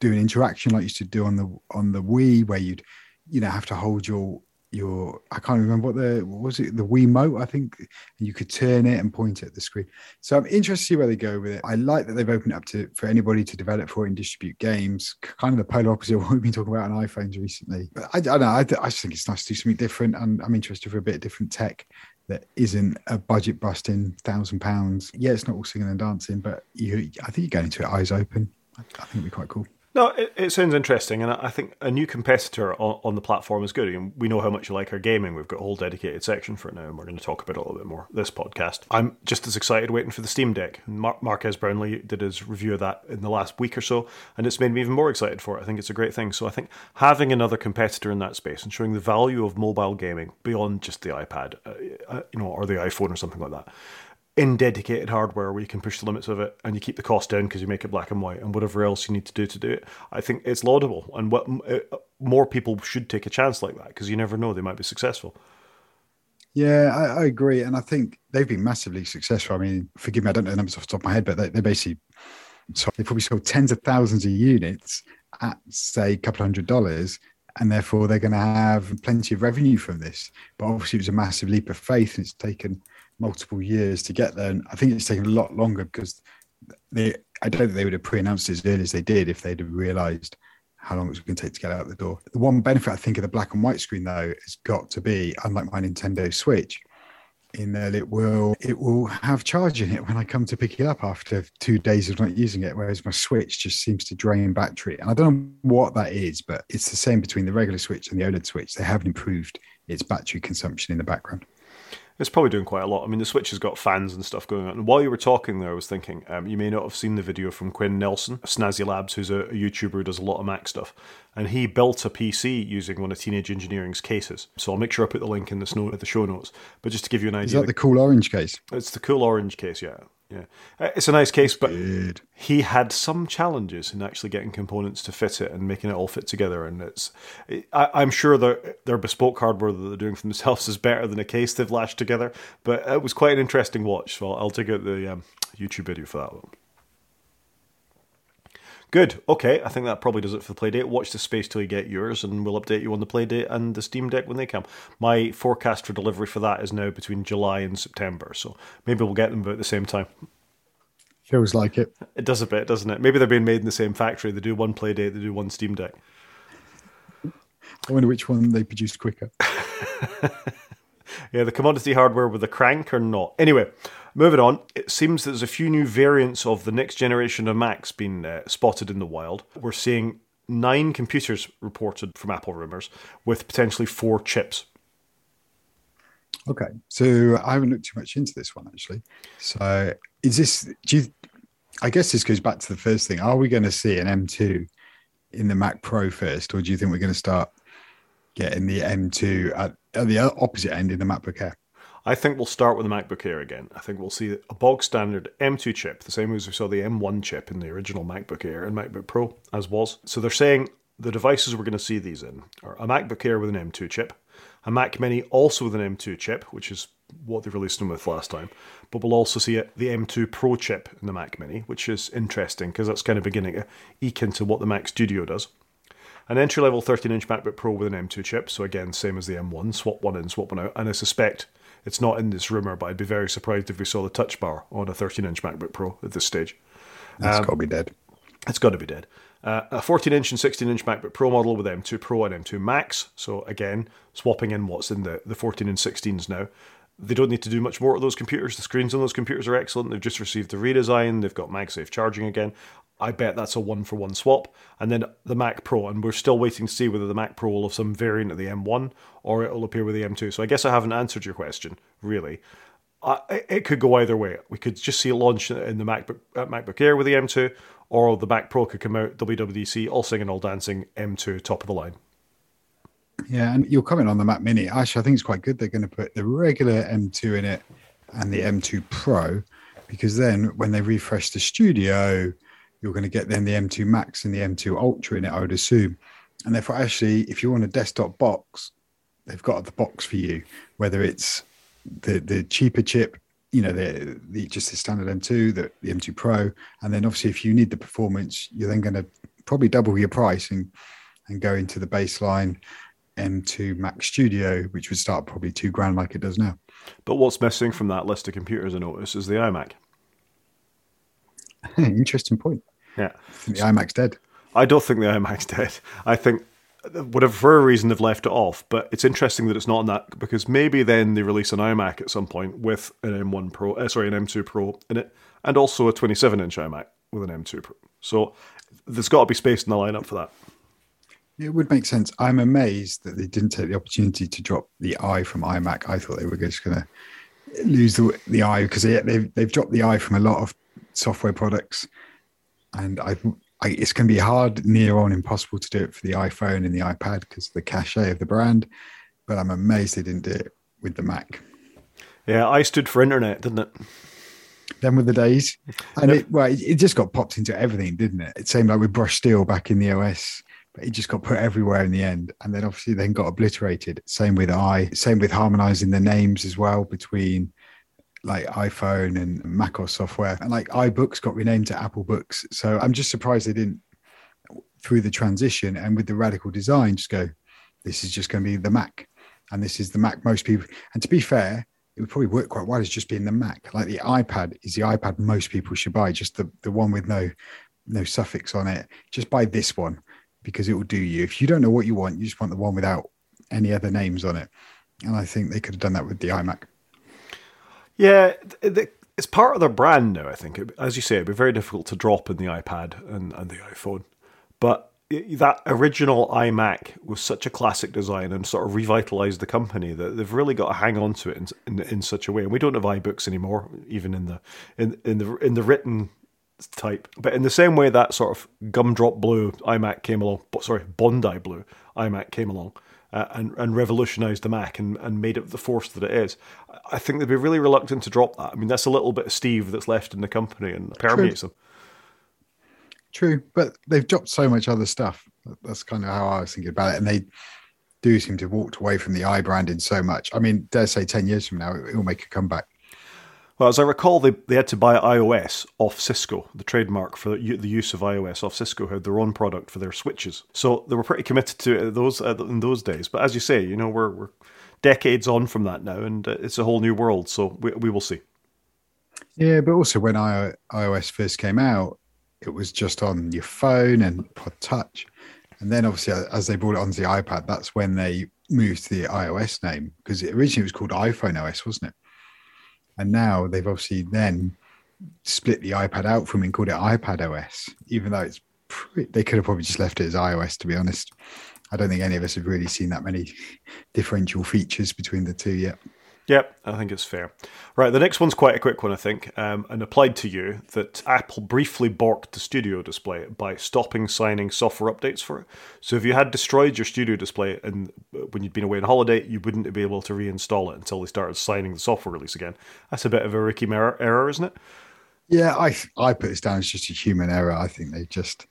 do an interaction like you used to do on the on the Wii, where you'd you know have to hold your your I can't remember what the what was it the Wiimote I think, and you could turn it and point it at the screen. So I'm interested to see where they go with it. I like that they've opened up to for anybody to develop for and distribute games. Kind of the polar opposite of what we've been talking about on iPhones recently. But I, I don't know. I, I just think it's nice to do something different, and I'm interested for a bit of different tech that isn't a budget busting thousand pounds. Yeah, it's not all singing and dancing, but you I think you're going into it eyes open. I, I think it'd be quite cool. No, it, it, sounds interesting, and I think a new competitor on, on, the platform is good. And we know how much you like our gaming. We've got a whole dedicated section for it now, and we're going to talk about it a little bit more this podcast. I'm just as excited waiting for the Steam Deck. Mar- Marques Brownlee did his review of that in the last week or so, and it's made me even more excited for it. I think it's a great thing. So I think having another competitor in that space and showing the value of mobile gaming beyond just the iPad, uh, uh you know, or the iPhone or something like that in dedicated hardware where you can push the limits of it and you keep the cost down because you make it black and white and whatever else you need to do to do it. I think it's laudable and what uh, more people should take a chance like that because you never know they might be successful. Yeah, I, I, agree, and I think they've been massively successful. I mean, forgive me, I don't know the numbers off the top of my head, but they, they basically they probably sold tens of thousands of units at say a couple hundred dollars, and therefore they're going to have plenty of revenue from this. But obviously, it was a massive leap of faith, and it's taken multiple years to get there. And I think it's taken a lot longer because they, I don't think they would have pre-announced it as early as they did if they'd have realised how long it was going to take to get out the door. The one benefit I think of the black and white screen though has got to be, unlike my Nintendo Switch, in that it will it will have charge in it when I come to pick it up after two days of not using it, whereas my Switch just seems to drain battery. And I don't know what that is, but it's the same between the regular Switch and the OLED Switch. They haven't improved its battery consumption in the background. It's probably doing quite a lot. I mean, the Switch has got fans and stuff going on. And while you were talking there, I was thinking, um, you may not have seen the video from Quinn Nelson of Snazzy Labs, who's a, a, YouTuber who does a lot of Mac stuff. And he built a PC using one of Teenage Engineering's cases. So I'll make sure I put the link in the, snow, the show notes. But just to give you an idea. Is that the cool orange case? It's the cool orange case, yeah. Yeah, uh, it's a nice case, but Good. he had some challenges in actually getting components to fit it and making it all fit together. And it's, I, am sure their their bespoke hardware that they're doing for themselves is better than a case they've lashed together. But it was quite an interesting watch. So I'll, I'll take out the um, YouTube video for that one. Good. Okay, I think that probably does it for the playdate. Watch the space till you get yours, and we'll update you on the playdate and the Steam Deck when they come. My forecast for delivery for that is now between July and September, so maybe we'll get them about the same time. Feels like it. It does a bit, doesn't it? Maybe they're being made in the same factory. They do one playdate, they do one Steam Deck. I wonder which one they produce quicker. yeah, the commodity hardware with the crank or not. Anyway, Moving on, it seems there's a few new variants of the next generation of Macs being uh, spotted in the wild. We're seeing nine computers reported from Apple rumors with potentially four chips. Okay, so I haven't looked too much into this one actually. So is this? Do you? I guess this goes back to the first thing. Are we going to see an M2 in the Mac Pro first, or do you think we're going to start getting the M2 at, at the opposite end in the MacBook Air? I think we'll start with the MacBook Air again. I think we'll see a bog standard M2 chip, the same as we saw the M1 chip in the original MacBook Air and MacBook Pro, as was. So they're saying the devices we're going to see these in are a MacBook Air with an M2 chip, a Mac Mini also with an M2 chip, which is what they released them with last time. But we'll also see the M2 Pro chip in the Mac Mini, which is interesting because that's kind of beginning to eke into what the Mac Studio does. An entry level 13 inch MacBook Pro with an M2 chip, so again, same as the M1, swap one in, swap one out. And I suspect it's not in this rumor, but I'd be very surprised if we saw the touch bar on a 13 inch MacBook Pro at this stage. That's um, got to be dead. It's got to be dead. Uh, a 14 inch and 16 inch MacBook Pro model with M2 Pro and M2 Max. So again, swapping in what's in the, the 14 and 16s now. They don't need to do much more to those computers. The screens on those computers are excellent. They've just received the redesign. They've got MagSafe charging again. I bet that's a one for one swap. And then the Mac Pro, and we're still waiting to see whether the Mac Pro will have some variant of the M1 or it'll appear with the M2. So I guess I haven't answered your question, really. It could go either way. We could just see a launch in the MacBook, MacBook Air with the M2, or the Mac Pro could come out WWDC, all singing, all dancing, M2, top of the line. Yeah, and you're comment on the Mac Mini. Actually, I think it's quite good they're going to put the regular M2 in it and the M2 Pro, because then when they refresh the studio, you're going to get then the M2 Max and the M2 Ultra in it, I would assume. And therefore, actually, if you want a desktop box, they've got the box for you, whether it's the the cheaper chip, you know, the, the just the standard M2, the, the M2 Pro, and then obviously if you need the performance, you're then going to probably double your price and and go into the baseline M2 Mac Studio, which would start probably two grand like it does now. But what's missing from that list of computers I notice is the iMac. Interesting point. Yeah. the iMac's dead. I don't think the iMac's dead. I think whatever for a reason they've left it off, but it's interesting that it's not on that because maybe then they release an iMac at some point with an M1 Pro, uh, sorry, an M2 Pro in it, and also a 27 inch iMac with an M2 Pro. So there's got to be space in the lineup for that. It would make sense. I'm amazed that they didn't take the opportunity to drop the i from iMac. I thought they were just going to lose the, the i because they, they've, they've dropped the i from a lot of software products and I, I it's going to be hard, near on impossible to do it for the iPhone and the iPad because of the cachet of the brand. But I'm amazed they didn't do it with the Mac. Yeah, I stood for internet, didn't it? Then with the days, and it well, it just got popped into everything, didn't it? It seemed like with Brush Steel back in the OS, but it just got put everywhere in the end, and then obviously then got obliterated. Same with i, same with harmonizing the names as well between like iPhone and macOS software. And like iBooks got renamed to Apple Books. So I'm just surprised they didn't, through the transition and with the radical design, just go, this is just going to be the Mac. And this is the Mac most people. And to be fair, it would probably work quite well as just being the Mac. Like the iPad is the iPad most people should buy, just the, the one with no no suffix on it. Just buy this one because it will do you. If you don't know what you want, you just want the one without any other names on it. And I think they could have done that with the iMac. Yeah, it's part of their brand now. I think, as you say, it'd be very difficult to drop in the iPad and, and the iPhone, but that original iMac was such a classic design and sort of revitalized the company that they've really got to hang on to it in, in, in such a way. And we don't have iBooks anymore, even in the in, in the in the written type. But in the same way that sort of gumdrop blue iMac came along, sorry, Bondi blue iMac came along uh, and, and revolutionized the Mac and, and made it the force that it is, I think they'd be really reluctant to drop that. I mean, that's a little bit of Steve that's left in the company and permeates True. them. True, but they've dropped so much other stuff. That's kind of how I was thinking about it. And they do seem to have walked away from the i branding so much. I mean, dare say 10 years from now, it will make a comeback. Well, as I recall, they, they had to buy iOS off Cisco. The trademark for the use of iOS off Cisco had their own product for their switches. So they were pretty committed to those uh, in those days. But as you say, you know, we're, we're decades on from that now, and uh, it's a whole new world. So we, we will see. Yeah, but also when iOS first came out, it was just on your phone and iPod Touch. And then obviously, as they brought it onto the iPad, that's when they moved to the iOS name because originally it was called iPhone OS, wasn't it? And now they've obviously then split the iPad out from it and called it iPad OS, even though it's pretty, they could have probably just left it as iOS. To be honest, I don't think any of us have really seen that many differential features between the two yet. Yep, I think it's fair. Right, the next one's quite a quick one, I think, um, and applied to you that Apple briefly borked the Studio Display by stopping signing software updates for it. So if you had destroyed your Studio Display and when you'd been away on holiday, you wouldn't be able to reinstall it until they started signing the software release again. That's a bit of a rookie error, error isn't it? Yeah, I I put this down as just a human error. I think they just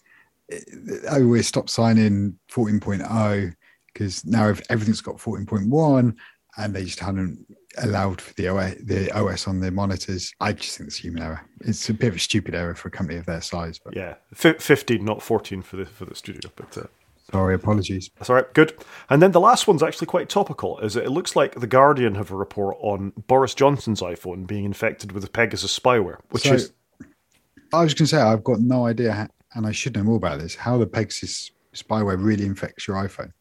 oh we stopped signing 14.0 because now everything's got 14.1 and they just hadn't allowed for the OS, the OS on the monitors. I just think it's human error. It's a bit of a stupid error for a company of their size. But yeah, F- fifteen, not fourteen for the for the studio. But uh, sorry, apologies. That's all right. Good. And then the last one's actually quite topical. Is it looks like the Guardian have a report on Boris Johnson's iPhone being infected with the Pegasus spyware, which so, is. I was going to say I've got no idea, how, and I should know more about this. How the Pegasus spyware really infects your iPhone.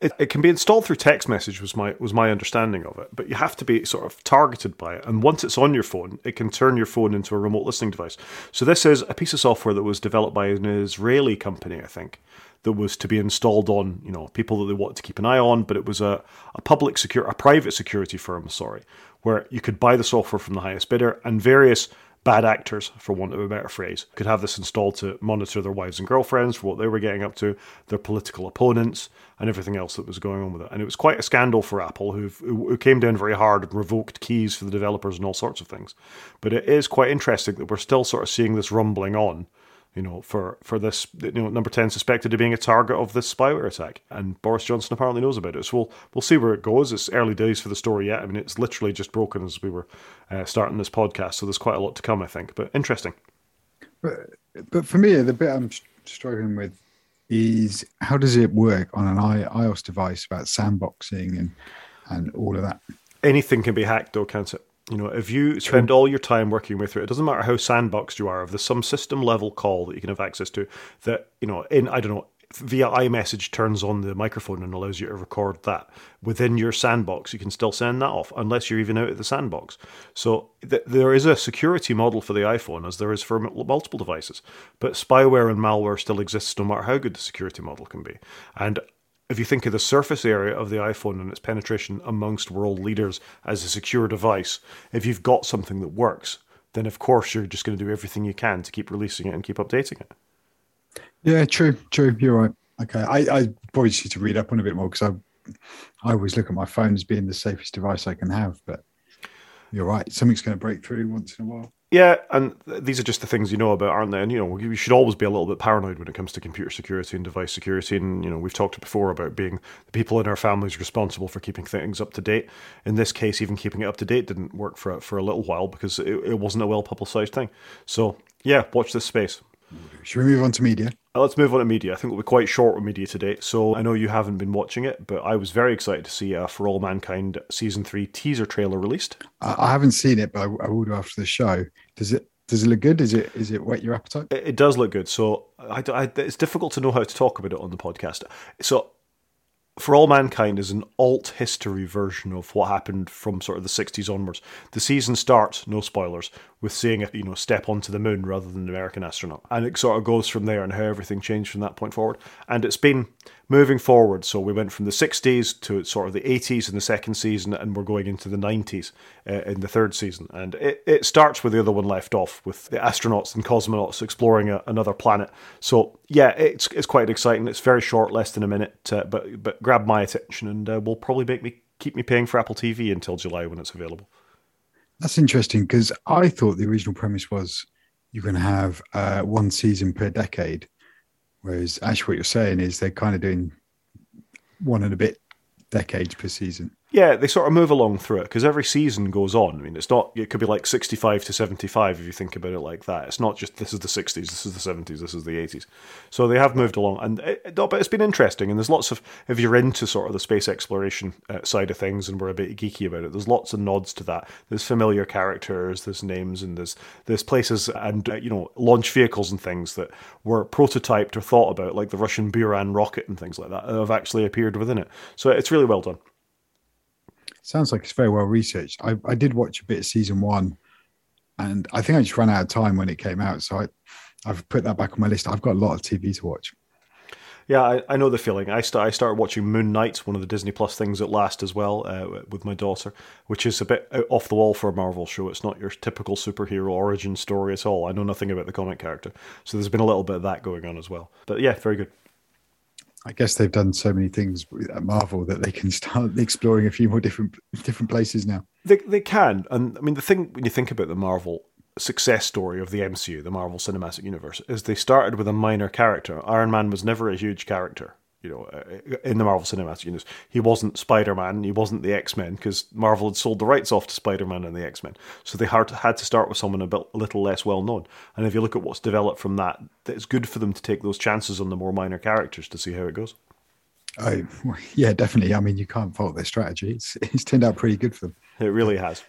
It, it, can be installed through text message was my was my understanding of it, but you have to be sort of targeted by it. And once it's on your phone, it can turn your phone into a remote listening device. So this is a piece of software that was developed by an Israeli company, I think, that was to be installed on you know people that they wanted to keep an eye on. But it was a a public secure a private security firm, sorry, where you could buy the software from the highest bidder and various bad actors, for want of a better phrase, could have this installed to monitor their wives and girlfriends for what they were getting up to, their political opponents, and everything else that was going on with it. And it was quite a scandal for Apple, who who came down very hard and revoked keys for the developers and all sorts of things. But it is quite interesting that we're still sort of seeing this rumbling on you know, for for this, you know, number ten suspected of being a target of this spyware attack, and Boris Johnson apparently knows about it. So we'll we'll see where it goes. It's early days for the story yet. I mean, it's literally just broken as we were uh, starting this podcast, so there's quite a lot to come, I think. But interesting. But but for me, the bit I'm struggling with is how does it work on an iOS device about sandboxing and and all of that. Anything can be hacked, though, can't it? You know, if you spend all your time working with it, it doesn't matter how sandboxed you are. If there's some system level call that you can have access to, that you know, in I don't know, via iMessage turns on the microphone and allows you to record that within your sandbox. You can still send that off unless you're even out of the sandbox. So th- there is a security model for the iPhone as there is for m- multiple devices, but spyware and malware still exists no matter how good the security model can be. And if you think of the surface area of the iPhone and its penetration amongst world leaders as a secure device, if you've got something that works, then of course you're just going to do everything you can to keep releasing it and keep updating it. Yeah, true, true. You're right. Okay, I, I probably just need to read up on a bit more because I, I always look at my phone as being the safest device I can have. But you're right, something's going to break through once in a while. Yeah, and these are just the things you know about, aren't they? And you know, you should always be a little bit paranoid when it comes to computer security and device security. And you know, we've talked before about being the people in our families responsible for keeping things up to date. In this case, even keeping it up to date didn't work for for a little while because it, it wasn't a well publicized thing. So yeah, watch this space. Should we move on to media? Uh, let's move on to media. I think we'll be quite short with media today. So I know you haven't been watching it, but I was very excited to see uh, For All Mankind season three teaser trailer released. I haven't seen it, but I, will do after the show. Does it? Does it look good? Is it is it whet your appetite? It, it does look good. So I, I, it's difficult to know how to talk about it on the podcast. So For All Mankind is an alt history version of what happened from sort of the 60s onwards. The season starts, no spoilers, with seeing a you know step onto the moon rather than an American astronaut, and it sort of goes from there and how everything changed from that point forward. And it's been moving forward. So we went from the 60s to sort of the 80s in the second season, and we're going into the 90s uh, in the third season. And it, it starts where the other one left off, with the astronauts and cosmonauts exploring a, another planet. So yeah, it's it's quite exciting. It's very short, less than a minute, uh, but but grabbed my attention, and uh, will probably make me keep me paying for Apple TV until July when it's available. That's interesting because I thought the original premise was you're going to have uh, one season per decade Whereas actually, what you're saying is they're kind of doing one and a bit decades per season. Yeah, they sort of move along through it because every season goes on. I mean, it's not. It could be like sixty-five to seventy-five if you think about it like that. It's not just this is the sixties, this is the seventies, this is the eighties. So they have moved along, and eh, eh, it, but it's been interesting. And there's lots of if you're into sort of the space exploration uh, side of things, and we're a bit geeky about it. There's lots of nods to that. There's familiar characters, there's names, and there's there's places and you know launch vehicles and things that were prototyped or thought about, like the Russian Buran rocket and things like that, have actually appeared within it. So it's really well done. Sounds like it's very well researched. I, I did watch a bit of season one, and I think I just ran out of time when it came out. So I, I've put that back on my list. I've got a lot of TV to watch. Yeah, I, I know the feeling. I, st- I started watching Moon Knight, one of the Disney Plus things at last as well, uh, with my daughter, which is a bit off the wall for a Marvel show. It's not your typical superhero origin story at all. I know nothing about the comic character, so there's been a little bit of that going on as well. But yeah, very good. I guess they've done so many things at Marvel that they can start exploring a few more different different places now. They they can, and I mean the thing when you think about the Marvel success story of the MCU, the Marvel Cinematic Universe, is they started with a minor character. Iron Man was never a huge character you know, uh, in the Marvel Cinematic Universe. He wasn't Spider Man, he wasn't the X Men, because Marvel had sold the rights off to Spider Man and the X Men. So they had to, had to start with someone a, bit, a little less well known. And if you look at what's developed from that, it's good for them to take those chances on the more minor characters to see how it goes. Oh, yeah, definitely. I mean, you can't fault their strategy. It's, it's turned out pretty good for them. It really has.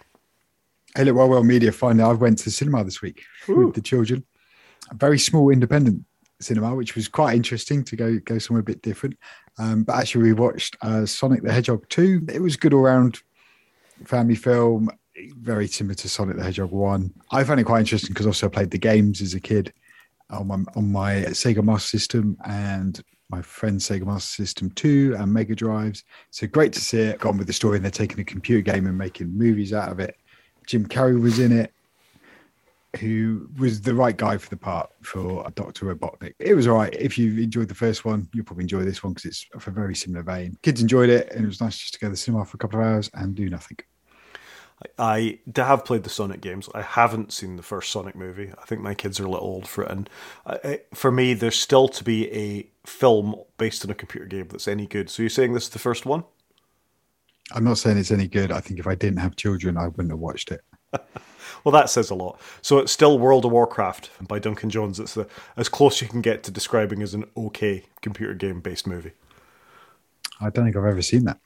Hey, look, Well Well Media, finally, I went to the cinema this week Ooh. with the children. A very small independent cinema, which was quite interesting to go go somewhere a bit different. Um, but actually, we watched uh, Sonic the Hedgehog 2. It was good all round family film, very similar to Sonic the Hedgehog 1. I found it quite interesting because also I played the games as a kid on my, on my Sega Master System and my friend's Sega Master System 2 and Mega Drives. So great to see it. Gone with the story, and they're taking a computer game and making movies out of it. Jim Carrey was in it who was the right guy for the part for Dr. Robotnik. It was all right. If you enjoyed the first one, you'll probably enjoy this one because it's of a very similar vein. Kids enjoyed it, and it was nice just to go to the cinema for a couple of hours and do nothing. I have played the Sonic games. I haven't seen the first Sonic movie. I think my kids are a little old for it. And for me, there's still to be a film based on a computer game that's any good. So you're saying this is the first one? I'm not saying it's any good. I think if I didn't have children, I wouldn't have watched it. Well, that says a lot. So it's still World of Warcraft by Duncan Jones. It's the, as close you can get to describing as an okay computer game based movie. I don't think I've ever seen that.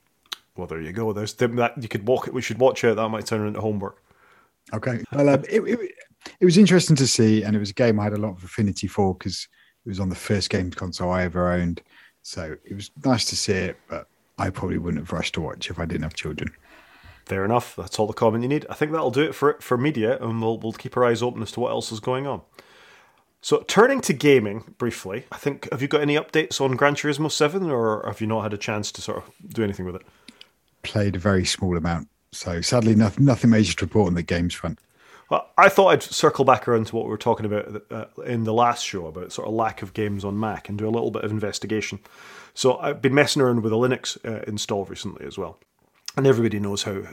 Well, there you go. There's that you could walk it. We should watch it. That might turn into homework. Okay. Well, um, it, it, it was interesting to see, and it was a game I had a lot of affinity for because it was on the first games console I ever owned. So it was nice to see it, but I probably wouldn't have rushed to watch if I didn't have children. Fair enough. That's all the comment you need. I think that'll do it for for media, and we'll we'll keep our eyes open as to what else is going on. So, turning to gaming briefly, I think have you got any updates on Gran Turismo Seven, or have you not had a chance to sort of do anything with it? Played a very small amount, so sadly, nothing nothing major to report on the games front. Well, I thought I'd circle back around to what we were talking about uh, in the last show about sort of lack of games on Mac and do a little bit of investigation. So I've been messing around with a Linux uh, install recently as well and everybody knows how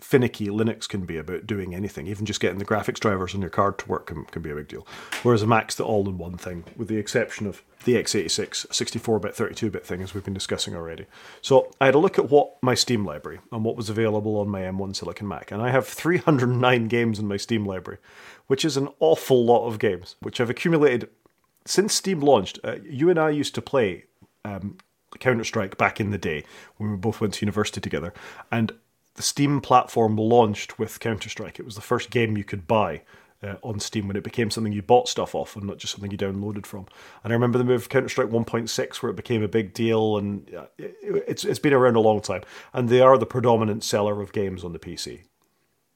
finicky Linux can be about doing anything. Even just getting the graphics drivers on your card to work can, can be a big deal. Whereas a Mac's the all-in-one thing, with the exception of the x86 64-bit, 32-bit thing, as we've been discussing already. So I had a look at what my Steam library and what was available on my M1 Silicon Mac, and I have 309 games in my Steam library, which is an awful lot of games, which I've accumulated since Steam launched. Uh, you and I used to play um, Counter Strike back in the day when we both went to university together, and the Steam platform launched with Counter Strike. It was the first game you could buy uh, on Steam when it became something you bought stuff off and not just something you downloaded from. And I remember the move Counter Strike 1.6 where it became a big deal, and uh, it's it's been around a long time. And they are the predominant seller of games on the PC.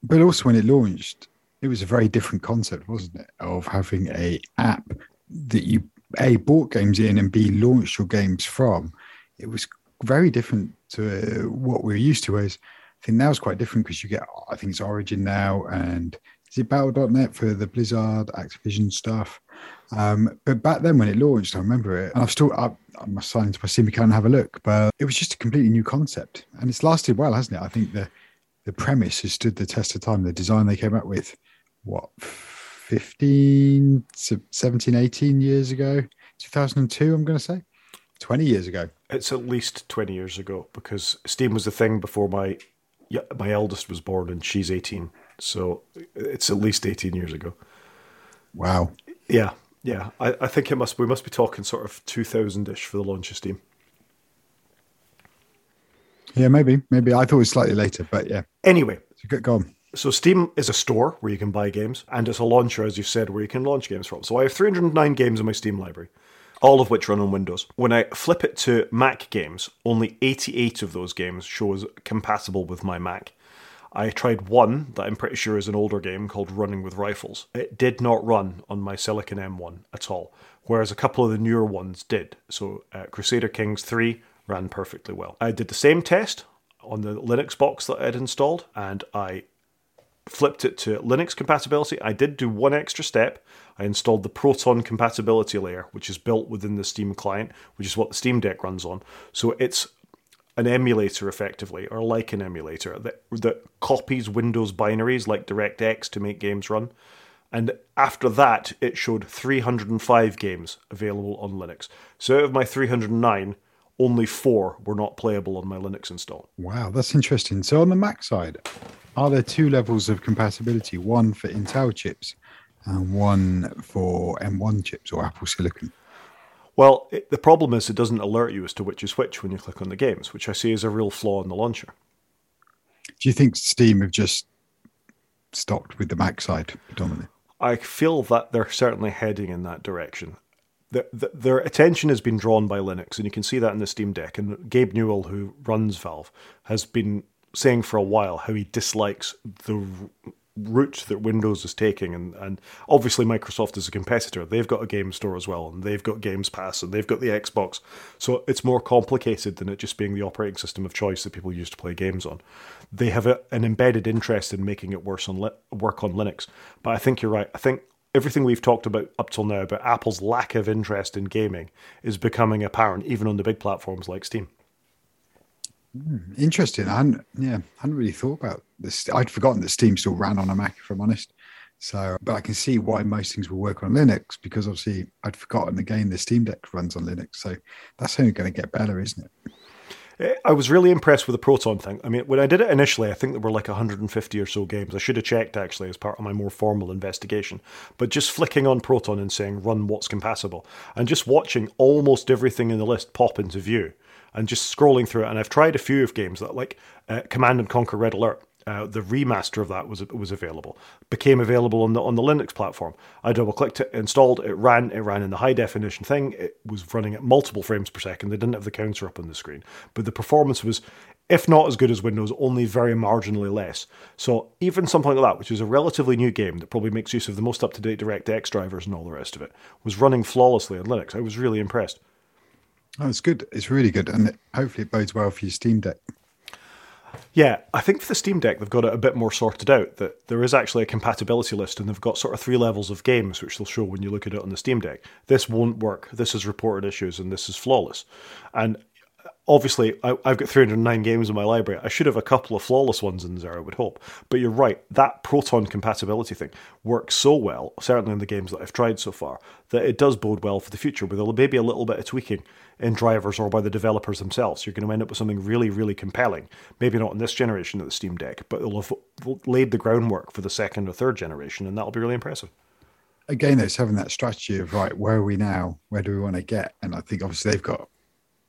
But also, when it launched, it was a very different concept, wasn't it? Of having a app that you a bought games in and b launched your games from. It was very different to uh, what we're used to. As I think now it's quite different because you get, I think it's Origin now, and is it Battle.net for the Blizzard Activision stuff. Um, but back then when it launched, I remember it, and I've still I, I must sign into my account and have a look. But it was just a completely new concept, and it's lasted well, hasn't it? I think the the premise has stood the test of time. The design they came up with, what 15, 17, 18 years ago, 2002, I'm going to say. 20 years ago. It's at least 20 years ago because Steam was the thing before my my eldest was born and she's 18. So it's at least 18 years ago. Wow. Yeah. Yeah. I, I think it must, we must be talking sort of 2000 ish for the launch of Steam. Yeah, maybe. Maybe. I thought it was slightly later, but yeah. Anyway. So go on. So Steam is a store where you can buy games, and it's a launcher, as you said, where you can launch games from. So I have 309 games in my Steam library all of which run on Windows. When I flip it to Mac games, only 88 of those games show as compatible with my Mac. I tried one that I'm pretty sure is an older game called Running with Rifles. It did not run on my Silicon M1 at all, whereas a couple of the newer ones did. So uh, Crusader Kings 3 ran perfectly well. I did the same test on the Linux box that I'd installed, and I flipped it to Linux compatibility. I did do one extra step. I installed the Proton compatibility layer, which is built within the Steam client, which is what the Steam Deck runs on. So it's an emulator effectively, or like an emulator that that copies Windows binaries like DirectX to make games run. And after that, it showed 305 games available on Linux. So out of my 309, only four were not playable on my Linux install. Wow, that's interesting. So on the Mac side, are there two levels of compatibility? One for Intel chips and one for M1 chips or Apple Silicon? Well, it, the problem is it doesn't alert you as to which is which when you click on the games, which I see is a real flaw in the launcher. Do you think Steam have just stopped with the Mac side predominantly? I feel that they're certainly heading in that direction. The, the, their attention has been drawn by Linux, and you can see that in the Steam Deck. And Gabe Newell, who runs Valve, has been saying for a while how he dislikes the route that Windows is taking, and, and obviously Microsoft is a competitor. They've got a game store as well, and they've got Games Pass, and they've got the Xbox. So it's more complicated than it just being the operating system of choice that people use to play games on. They have a, an embedded interest in making it worse on li- work on Linux. But I think you're right. I think everything we've talked about up till now about Apple's lack of interest in gaming is becoming apparent, even on the big platforms like Steam. Mm, interesting. I hadn't, yeah, I hadn't really thought about this. I'd forgotten that Steam still ran on a Mac, if I'm honest. So, but I can see why most things will work on Linux because obviously I'd forgotten again the Steam Deck runs on Linux. So that's only going to get better, isn't it? I was really impressed with the Proton thing. I mean, when I did it initially, I think there were like 150 or so games. I should have checked actually as part of my more formal investigation. But just flicking on Proton and saying run what's compatible and just watching almost everything in the list pop into view and just scrolling through it. And I've tried a few of games that like uh, Command and Conquer Red Alert. Uh, the remaster of that was was available, became available on the on the Linux platform. I double clicked it, installed it, ran it ran in the high definition thing. It was running at multiple frames per second. They didn't have the counter up on the screen, but the performance was, if not as good as Windows, only very marginally less. So even something like that, which is a relatively new game that probably makes use of the most up to date DirectX drivers and all the rest of it, was running flawlessly on Linux. I was really impressed. Oh, it's good. It's really good, and hopefully it bodes well for your Steam Deck. Yeah, I think for the Steam Deck, they've got it a bit more sorted out. That there is actually a compatibility list, and they've got sort of three levels of games, which they'll show when you look at it on the Steam Deck. This won't work. This has reported issues, and this is flawless. And obviously, I, have got 309 games in my library. I should have a couple of flawless ones in there, I would hope. But you're right, that Proton compatibility thing works so well, certainly in the games that I've tried so far, that it does bode well for the future, with maybe a little bit of tweaking in drivers or by the developers themselves. You're going to end up with something really, really compelling. Maybe not in this generation of the Steam Deck, but it'll have laid the groundwork for the second or third generation, and that'll be really impressive. Again, it's having that strategy of right, where are we now? Where do we want to get? And I think obviously they've got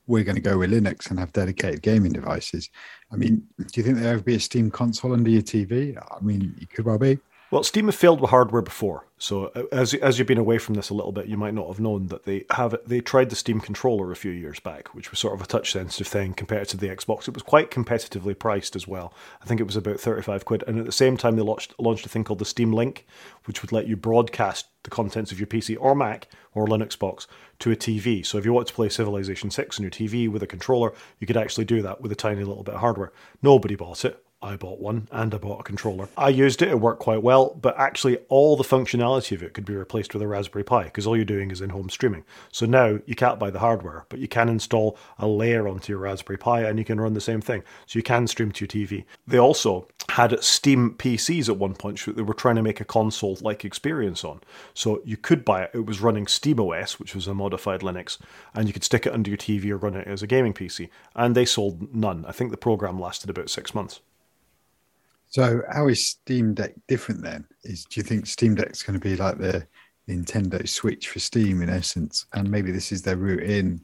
we're going to go with Linux and have dedicated gaming devices. I mean, do you think there'll ever be a Steam console under your TV? I mean, it could well be. Well, Steam have failed with hardware before. So uh, as as you've been away from this a little bit, you might not have known that they have they tried the Steam controller a few years back, which was sort of a touch sensitive thing compared to the Xbox. It was quite competitively priced as well. I think it was about thirty five quid, and at the same time they launched launched a thing called the Steam Link, which would let you broadcast the contents of your PC or Mac or Linux box to a TV. So if you want to play Civilization Six on your TV with a controller, you could actually do that with a tiny little bit of hardware. Nobody bought it I bought one and I bought a controller. I used it, it worked quite well, but actually all the functionality of it could be replaced with a Raspberry Pi because all you're doing is in home streaming. So now you can't buy the hardware, but you can install a layer onto your Raspberry Pi and you can run the same thing. So you can stream to your TV. They also had Steam PCs at one point they were trying to make a console like experience on. So you could buy it, it was running SteamOS, which was a modified Linux, and you could stick it under your TV or run it as a gaming PC. And they sold none. I think the program lasted about six months. So, how is Steam Deck different then? Is do you think Steam Deck's going to be like the Nintendo Switch for Steam in essence, and maybe this is their route in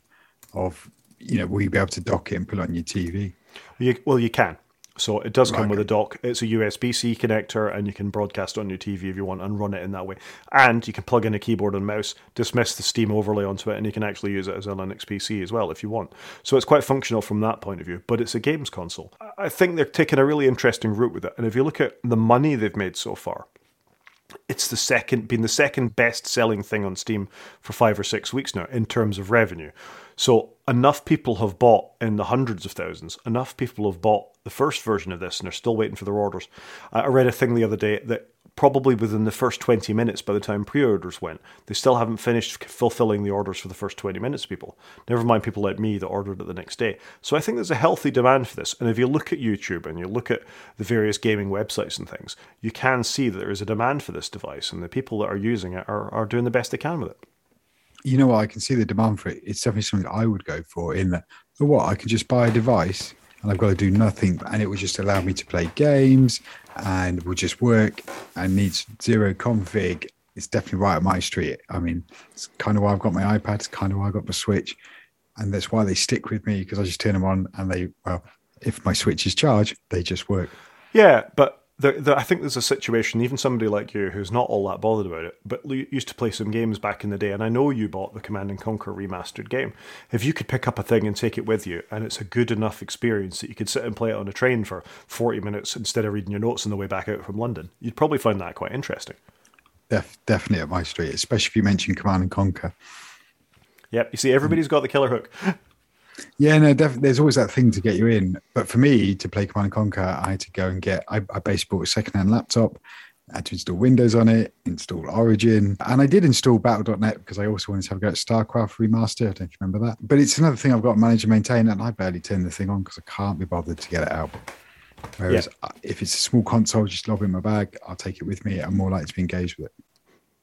of you know will you be able to dock it and put it on your TV? You, well, you can. So it does come with a dock. It's a USB C connector, and you can broadcast on your TV if you want and run it in that way. And you can plug in a keyboard and mouse, dismiss the Steam overlay onto it, and you can actually use it as a Linux PC as well if you want. So it's quite functional from that point of view, but it's a games console. I think they're taking a really interesting route with it. And if you look at the money they've made so far, it's the second been the second best selling thing on Steam for five or six weeks now in terms of revenue. So enough people have bought in the hundreds of thousands. Enough people have bought the first version of this and they're still waiting for their orders. I read a thing the other day that probably within the first 20 minutes by the time pre-orders went they still haven't finished fulfilling the orders for the first 20 minutes people never mind people like me that ordered it the next day so i think there's a healthy demand for this and if you look at youtube and you look at the various gaming websites and things you can see that there is a demand for this device and the people that are using it are, are doing the best they can with it you know what? I can see the demand for it. It's definitely something I would go for. In that, what I can just buy a device and I've got to do nothing, and it would just allow me to play games and will just work and needs zero config. It's definitely right up my street. I mean, it's kind of why I've got my iPad. It's kind of why I got my Switch, and that's why they stick with me because I just turn them on and they well, if my Switch is charged, they just work. Yeah, but there, there, I think there's a situation, even somebody like you who's not all that bothered about it, but used to play some games back in the day, and I know you bought the Command and Conquer remastered game. If you could pick up a thing and take it with you, and it's a good enough experience that you could sit and play it on a train for 40 minutes instead of reading your notes on the way back out from London, you'd probably find that quite interesting. Def, definitely at my street, especially if you mention Command and Conquer. Yep, you see, everybody's got the killer hook. Yeah, no, definitely. There's always that thing to get you in. But for me to play Command and Conquer, I had to go and get. I, I basically bought a second-hand laptop. I had to install Windows on it, install Origin, and I did install Battle.net because I also wanted to have a go at StarCraft remaster. I don't know if you remember that. But it's another thing I've got to manage and maintain, and I barely turn the thing on because I can't be bothered to get it out. Whereas yeah. Uh, if it's a small console, just lob in my bag, I'll take it with me. I'm more likely to be engaged with it.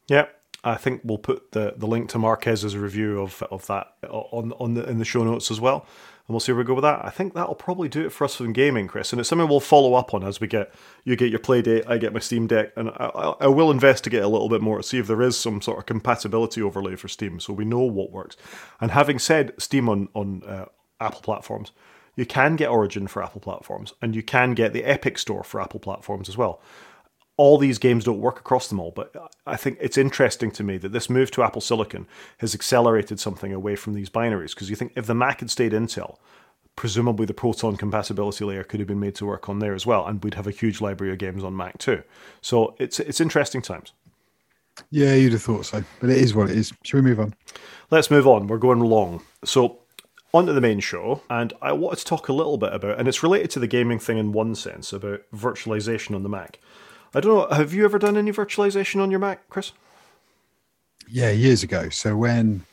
Yeah, I think we'll put the, the link to Marques's review of, of that on on the in the show notes as well, and we'll see where we go with that. I think that'll probably do it for us from gaming, Chris, and it's something we'll follow up on as we get you get your Playdate, I get my Steam Deck, and I, I will investigate a little bit more to see if there is some sort of compatibility overlay for Steam, so we know what works. And having said Steam on on uh, Apple platforms, you can get Origin for Apple platforms, and you can get the Epic Store for Apple platforms as well all these games don't work across them all, but I think it's interesting to me that this move to Apple Silicon has accelerated something away from these binaries. Because you think if the Mac had stayed Intel, presumably the Proton compatibility layer could have been made to work on there as well, and we'd have a huge library of games on Mac too. So it's it's interesting times. Yeah, you'd have thought so, but it is what it is. Should we move on? Let's move on. We're going long. So on to the main show, and I wanted to talk a little bit about, and it's related to the gaming thing in one sense about virtualization on the Mac. I don't know. Have you ever done any virtualization on your Mac, Chris? Yeah, years ago. So when,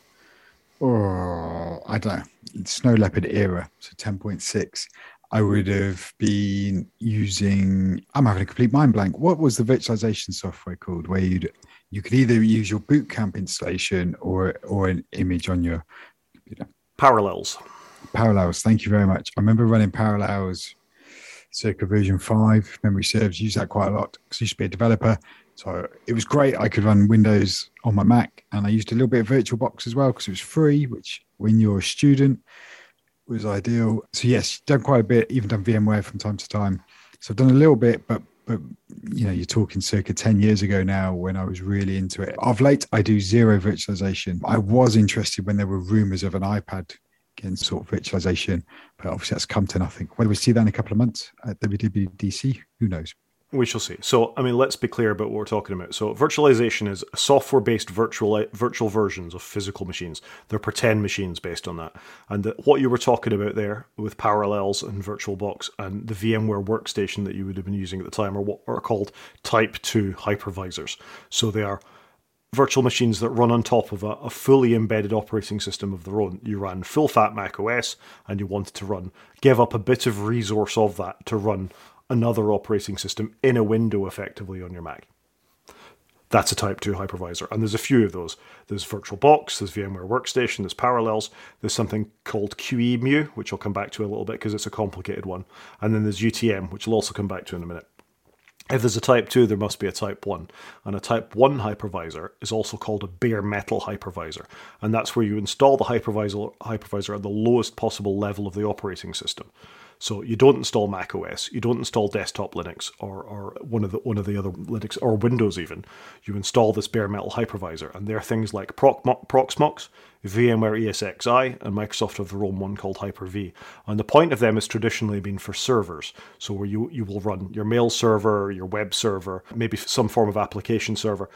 oh, I don't know, Snow Leopard era, so 10.6, I would have been using. I'm having a complete mind blank. What was the virtualization software called? Where you'd you could either use your boot camp installation or or an image on your computer. Parallels. Parallels. Thank you very much. I remember running Parallels circa version 5 memory serves use that quite a lot because i used to be a developer so it was great i could run windows on my mac and i used a little bit of virtualbox as well because it was free which when you're a student was ideal so yes done quite a bit even done vmware from time to time so i've done a little bit but but you know, you're talking circa 10 years ago now when I was really into it. Of late, I do zero virtualization. I was interested when there were rumors of an iPad getting sort of virtualization, obviously that's come to nothing. Whether we see that in a couple of months at WWDC, who knows? We shall see. So, I mean, let's be clear about what we're talking about. So, virtualization is software-based virtual virtual versions of physical machines. They're pretend machines based on that. And the, what you were talking about there with Parallels and VirtualBox and the VMware workstation that you would have been using at the time are what are called Type Two hypervisors. So they are virtual machines that run on top of a, a, fully embedded operating system of their own. You ran full fat Mac OS and you wanted to run, give up a bit of resource of that to run another operating system in a window effectively on your Mac. That's a Type 2 hypervisor. And there's a few of those. There's VirtualBox, there's VMware Workstation, there's Parallels, there's something called QEMU, which I'll come back to a little bit because it's a complicated one. And then there's UTM, which I'll also come back to in a minute. If there's a Type 2, there must be a Type 1. And a Type 1 hypervisor is also called a bare metal hypervisor. And that's where you install the hypervisor, hypervisor at the lowest possible level of the operating system. So you don't install Mac OS, you don't install desktop Linux or, or one of the one of the other Linux or Windows even. You install this bare metal hypervisor, and there are things like Proc, Proxmox, VMware ESXi, and Microsoft have their own one called Hyper-V. And the point of them has traditionally been for servers. So where you, you will run your mail server, your web server, maybe some form of application server,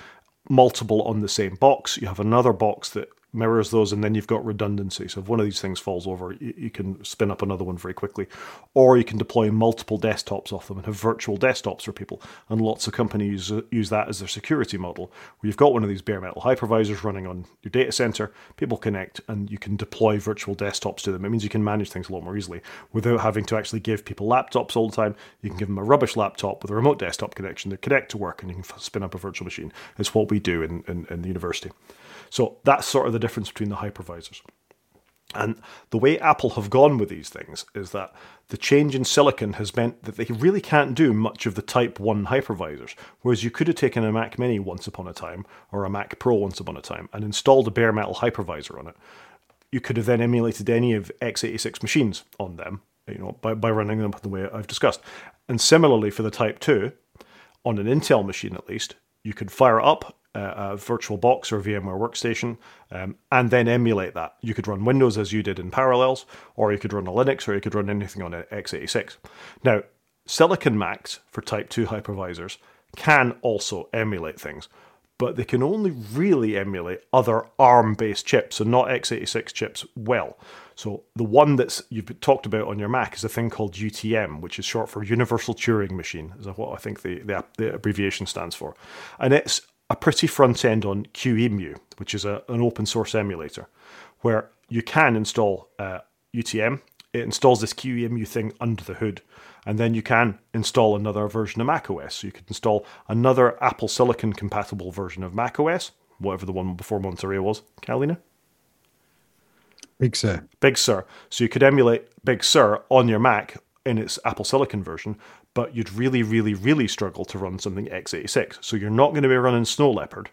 multiple on the same box. You have another box that mirrors those, and then you've got redundancy. So if one of these things falls over, you, you, can spin up another one very quickly. Or you can deploy multiple desktops off them and have virtual desktops for people. And lots of companies uh, use that as their security model, where you've got one of these bare metal hypervisors running on your data center, people connect, and you can deploy virtual desktops to them. It means you can manage things a lot more easily without having to actually give people laptops all the time. You can give them a rubbish laptop with a remote desktop connection. They connect to work, and you can spin up a virtual machine. It's what we do in, in, in the university. So that's sort of the difference between the hypervisors. And the way Apple have gone with these things is that the change in silicon has meant that they really can't do much of the Type 1 hypervisors. Whereas you could have taken a Mac Mini once upon a time, or a Mac Pro once upon a time, and installed a bare metal hypervisor on it. You could have then emulated any of x86 machines on them, you know, by, by running them the way I've discussed. And similarly for the Type 2, on an Intel machine at least, you could fire it up a virtual box or VMware Workstation, um, and then emulate that. You could run Windows as you did in Parallels, or you could run a Linux, or you could run anything on an x86. Now, Silicon Macs for Type 2 hypervisors can also emulate things, but they can only really emulate other ARM based chips and not x86 chips well. So the one that's you've talked about on your Mac is a thing called UTM, which is short for Universal Turing Machine, is what I think the, the, the abbreviation stands for. And it's a pretty front end on QEMU, which is a, an open source emulator, where you can install uh, UTM. It installs this QEMU thing under the hood, and then you can install another version of macOS. So you could install another Apple Silicon compatible version of macOS, whatever the one before Monterey was. Catalina? Big Sur. Big Sur. So you could emulate Big Sur on your Mac in its Apple Silicon version, but you'd really, really, really struggle to run something x86. So you're not going to be running Snow Leopard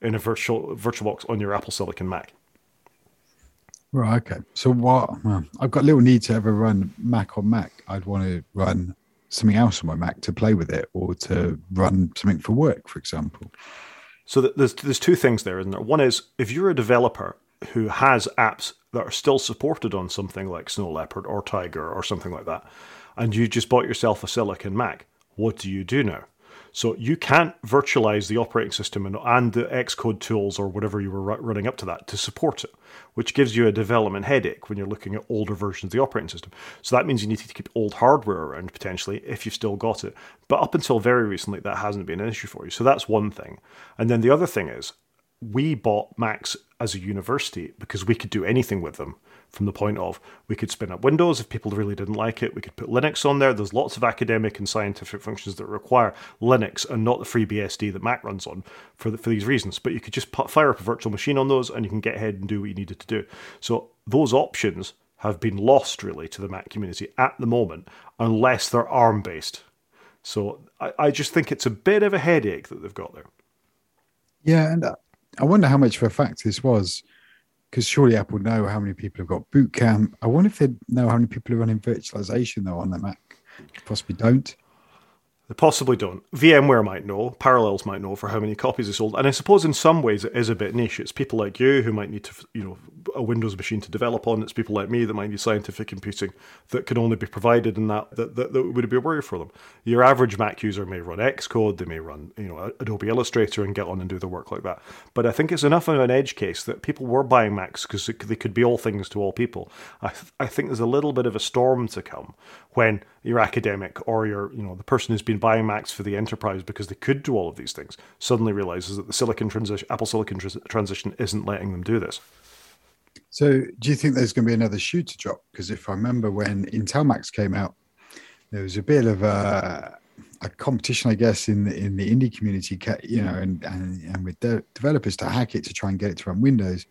in a virtual VirtualBox on your Apple Silicon Mac. Right. Okay. So what? Well, I've got little need to ever run Mac on Mac. I'd want to run something else on my Mac to play with it, or to run something for work, for example. So there's there's two things there, isn't there? One is if you're a developer who has apps that are still supported on something like Snow Leopard or Tiger or something like that, and you just bought yourself a Silicon Mac, what do you do now? So you can't virtualize the operating system and, and the Xcode tools or whatever you were running up to that to support it, which gives you a development headache when you're looking at older versions of the operating system. So that means you need to keep old hardware around potentially if you've still got it. But up until very recently, that hasn't been an issue for you. So that's one thing. And then the other thing is, we bought Macs as a university because we could do anything with them from the point of we could spin up Windows if people really didn't like it. We could put Linux on there. There's lots of academic and scientific functions that require Linux and not the FreeBSD that Mac runs on for the, for these reasons. But you could just put, fire up a virtual machine on those, and you can get ahead and do what you needed to do. So those options have been lost really to the Mac community at the moment, unless they're ARM based. So I, I just think it's a bit of a headache that they've got there. Yeah, and I wonder how much of a fact this was because surely Apple know how many people have got boot camp. I wonder if they know how many people are running virtualization though on the Mac. Possibly don't. They possibly don't. VMware might know, Parallels might know for how many copies they sold, and I suppose in some ways it is a bit niche. It's people like you who might need to, you know, a Windows machine to develop on. It's people like me that might need scientific computing that can only be provided in that that, that, that would be a worry for them. Your average Mac user may run Xcode, they may run, you know, Adobe Illustrator and get on and do the work like that. But I think it's enough of an edge case that people were buying Macs because they could be all things to all people. I, th- I think there's a little bit of a storm to come when your academic or your, you know, the person who's been buying Macs for the enterprise because they could do all of these things suddenly realizes that the silicon transition, Apple Silicon transition isn't letting them do this. So, do you think there's going to be another shoe to drop? Because if I remember when Intel Macs came out, there was a bit of a, a competition, I guess, in the, in the indie community, you know, and and, and with de- developers to hack it to try and get it to run Windows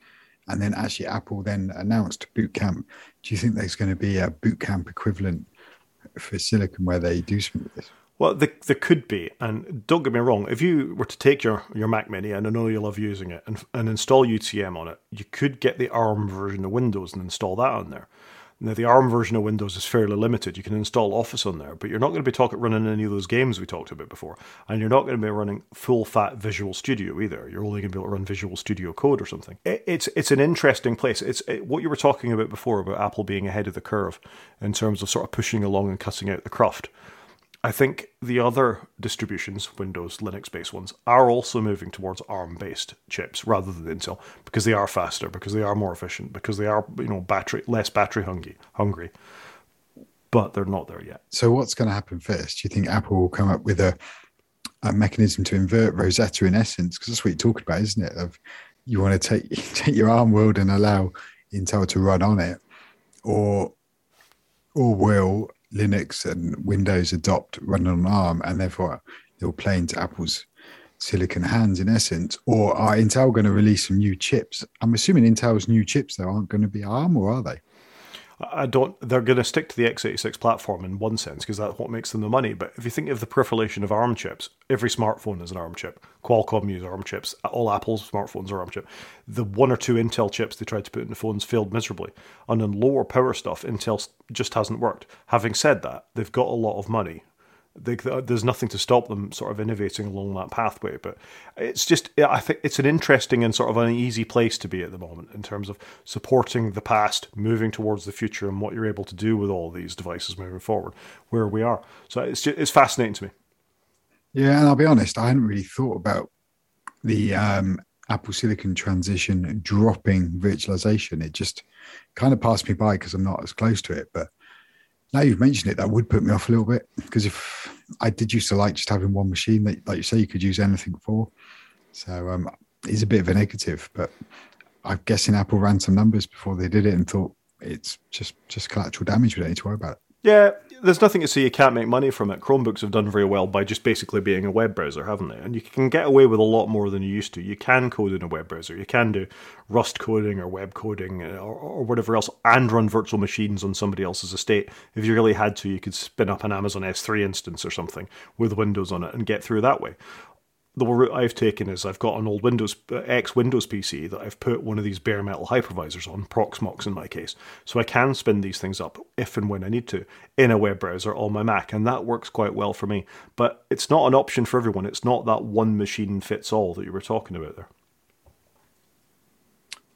and then actually Apple then announced Boot Camp. Do you think there's going to be a Boot Camp equivalent for silicon where they do something with this? Well, there, there could be, and don't get me wrong. If you were to take your, your Mac Mini, and I know you love using it, and, and install UTM on it, you could get the ARM version of Windows and install that on there. Now, the ARM version of Windows is fairly limited. You can install Office on there, but you're not going to be talking running any of those games we talked about before, and you're not going to be running full fat Visual Studio either. You're only going to be able to run Visual Studio Code or something. It, it's it's an interesting place. It's it, what you were talking about before about Apple being ahead of the curve in terms of sort of pushing along and cutting out the cruft. I think the other distributions, Windows, Linux based ones, are also moving towards ARM based chips rather than Intel because they are faster, because they are more efficient, because they are you know battery less battery hungry hungry. But they're not there yet. So what's going to happen first? Do you think Apple will come up with a a mechanism to invert Rosetta in essence? Because that's what you're talking about, isn't it? Of you want to take take your ARM world and allow Intel to run on it, or or will Linux and Windows adopt running on ARM, and therefore they'll play into Apple's silicon hands in essence? Or are Intel going to release some new chips? I'm assuming Intel's new chips though aren't going to be ARM, or are they? I don't. They're going to stick to the x86 platform in one sense because that's what makes them the money. But if you think of the proliferation of ARM chips, every smartphone is an ARM chip. Qualcomm use ARM chips. All Apple's smartphones are ARM chip. The one or two Intel chips they tried to put in the phones failed miserably. And on lower power stuff, Intel just hasn't worked. Having said that, they've got a lot of money they, there's nothing to stop them sort of innovating along that pathway. But it's just, I think it's an interesting and sort of an easy place to be at the moment in terms of supporting the past, moving towards the future, and what you're able to do with all these devices moving forward, where we are. So it's just, it's fascinating to me. Yeah, and I'll be honest, I hadn't really thought about the um, Apple Silicon transition dropping virtualization. It just kind of passed me by because I'm not as close to it, but now you've mentioned it, that would put me off a little bit because if I did used to like just having one machine that, like you say, you could use anything for. So um, it's a bit of a negative, but I'm guessing Apple ran some numbers before they did it and thought it's just just collateral damage. We don't need to worry about it. Yeah, there's nothing to say you can't make money from it. Chromebooks have done very well by just basically being a web browser, haven't they? And you can get away with a lot more than you used to. You can code in a web browser. You can do Rust coding or web coding uh, or, or whatever else and run virtual machines on somebody else's estate. If you really had to, you could spin up an Amazon S3 instance or something with Windows on it and get through that way the route I've taken is I've got an old Windows X Windows PC that I've put one of these bare metal hypervisors on, Proxmox in my case, so I can spin these things up if and when I need to in a web browser on my Mac, and that works quite well for me. But it's not an option for everyone. It's not that one machine fits all that you were talking about there.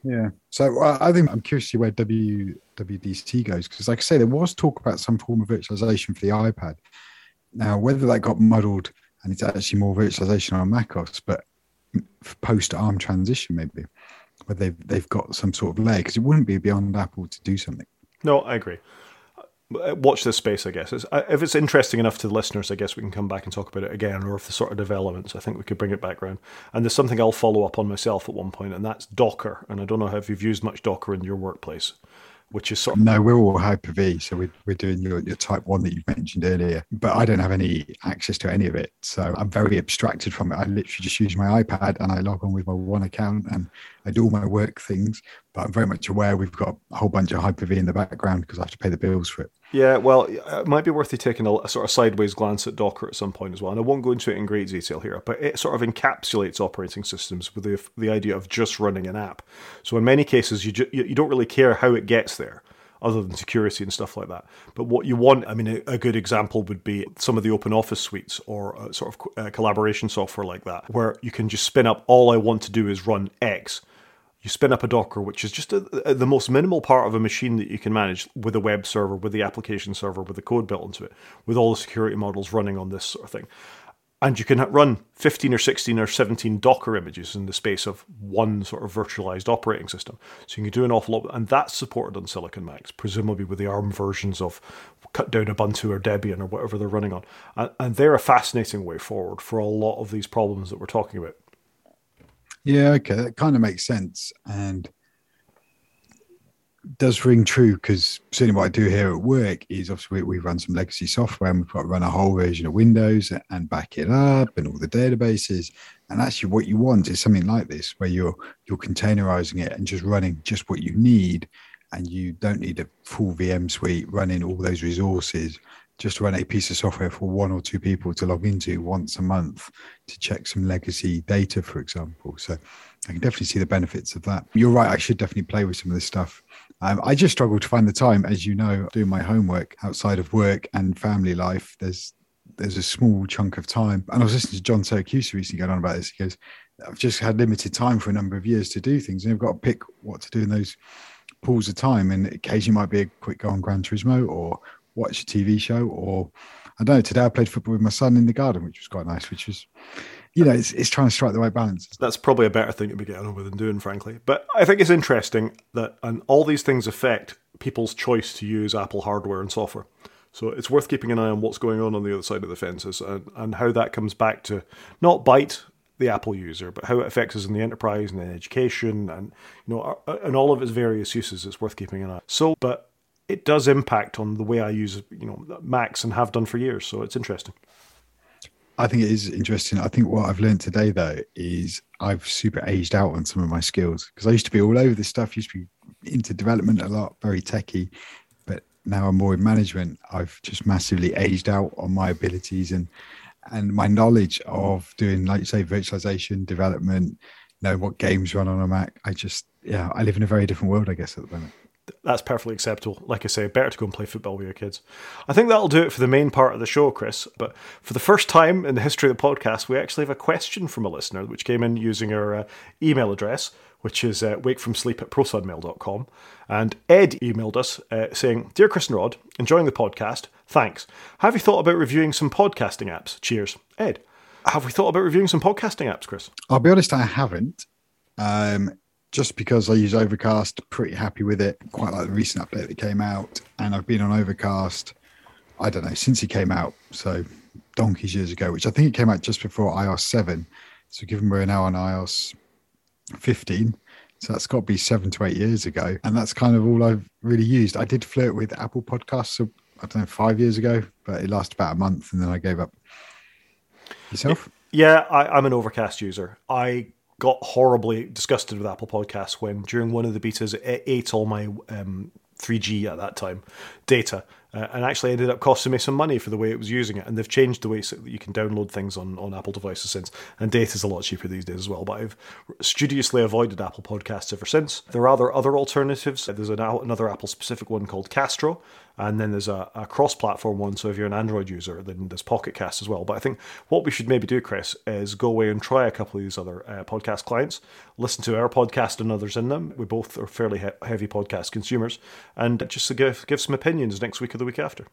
Yeah, so uh, I think I'm curious to see where WWDC goes because, like I say, there was talk about some form of virtualization for the iPad. Now, whether that got muddled and it's actually more virtualization on macOS, but post ARM transition maybe, where they've they've got some sort of layer because it wouldn't be beyond Apple to do something. No, I agree. Uh, watch this space, I guess. It's, uh, if it's interesting enough to the listeners, I guess we can come back and talk about it again, or if the sort of developments, I think we could bring it back around. And there's something I'll follow up on myself at one point, and that's Docker. And I don't know if you've used much Docker in your workplace which is sort of no, we're all Hyper V, so we're, we're doing your, your type one that you mentioned earlier. But I don't have any access to any of it, so I'm very abstracted from it. I literally just use my iPad and I log on with my one account and I do all my work things. But I'm very much aware we've got a whole bunch of Hyper V in the background because I have to pay the bills for it. Yeah, well, it might be worth you taking a, a, sort of sideways glance at Docker at some point as well. And I won't go into it in great detail here, but it sort of encapsulates operating systems with the, the idea of just running an app. So in many cases, you, ju- you don't really care how it gets there other than security and stuff like that. But what you want, I mean, a, a good example would be some of the open office suites or sort of uh, collaboration software like that, where you can just spin up all I want to do is run X. You spin up a Docker, which is just a, a, the most minimal part of a machine that you can manage with a web server, with the application server, with the code built into it, with all the security models running on this sort of thing and you can run 15 or 16 or 17 Docker images in the space of one sort of virtualized operating system. So you can do an awful lot, and that's supported on Silicon Macs, presumably with the ARM versions of cut down Ubuntu or Debian or whatever they're running on. And they're a fascinating way forward for a lot of these problems that we're talking about. Yeah, okay, that kind of makes sense. And does ring true because certainly what I do here at work is obviously we, we, run some legacy software and we've got to run a whole version of Windows and back it up and all the databases. And actually, what you want is something like this where you're you're containerizing it and just running just what you need, and you don't need a full VM suite running all those resources. Just run a piece of software for one or two people to log into once a month to check some legacy data, for example. So I can definitely see the benefits of that. You're right. I should definitely play with some of this stuff um, I just struggle to find the time, as you know, doing my homework outside of work and family life. There's there's a small chunk of time. And I was listening to John Siracusa recently going on about this. He goes, I've just had limited time for a number of years to do things, and I've got to pick what to do in those pools of time. And occasionally might be a quick go on Gran Turismo or watch a TV show, or I don't know. Today I played football with my son in the garden, which was quite nice, which was you know, it's, it's trying to strike the right balance. That's probably a better thing to be getting on with than doing, frankly. But I think it's interesting that and all these things affect people's choice to use Apple hardware and software. So it's worth keeping an eye on what's going on on the other side of the fences and, and how that comes back to not bite the Apple user, but how it affects us in the enterprise and in education and you know and all of its various uses. It's worth keeping an eye. So, but it does impact on the way I use you know Macs and have done for years. So it's interesting. I think it is interesting. I think what I've learned today, though, is I've super aged out on some of my skills because I used to be all over this stuff, used to be into development a lot, very techy. But now I'm more in management. I've just massively aged out on my abilities and and my knowledge of doing, like you say, virtualization, development, know what games run on a Mac. I just, yeah, I live in a very different world, I guess, at the moment that's perfectly acceptable. Like I say, better to go and play football with your kids. I think that'll do it for the main part of the show, Chris. But for the first time in the history of the podcast, we actually have a question from a listener, which came in using our uh, email address, which is uh, wakefromsleep at protonmail.com. And Ed emailed us uh, saying, Dear Chris and Rod, enjoying the podcast. Thanks. Have you thought about reviewing some podcasting apps? Cheers. Ed. Have we thought about reviewing some podcasting apps, Chris? I'll be honest, I haven't. Um, just because I use Overcast, pretty happy with it. Quite like the recent update that came out, and I've been on Overcast. I don't know since it came out, so donkeys years ago, which I think it came out just before iOS seven. So given we're now on iOS fifteen, so that's got to be seven to eight years ago, and that's kind of all I've really used. I did flirt with Apple Podcasts, so I don't know five years ago, but it lasted about a month, and then I gave up. Yourself? Yeah, I, I'm an Overcast user. I got horribly disgusted with Apple Podcasts when during one of the betas it ate all my um, 3G at that time data uh, and actually ended up costing me some money for the way it was using it. And they've changed the way so that you can download things on, on Apple devices since. And data is a lot cheaper these days as well. But I've studiously avoided Apple Podcasts ever since. There are other alternatives. There's an, another Apple specific one called Castro, and then there's a, a cross platform one. So if you're an Android user, then there's Pocket Cast as well. But I think what we should maybe do, Chris, is go away and try a couple of these other uh, podcast clients, listen to our podcast and others in them. We both are fairly he- heavy podcast consumers, and just to give, give some opinions next week the week after.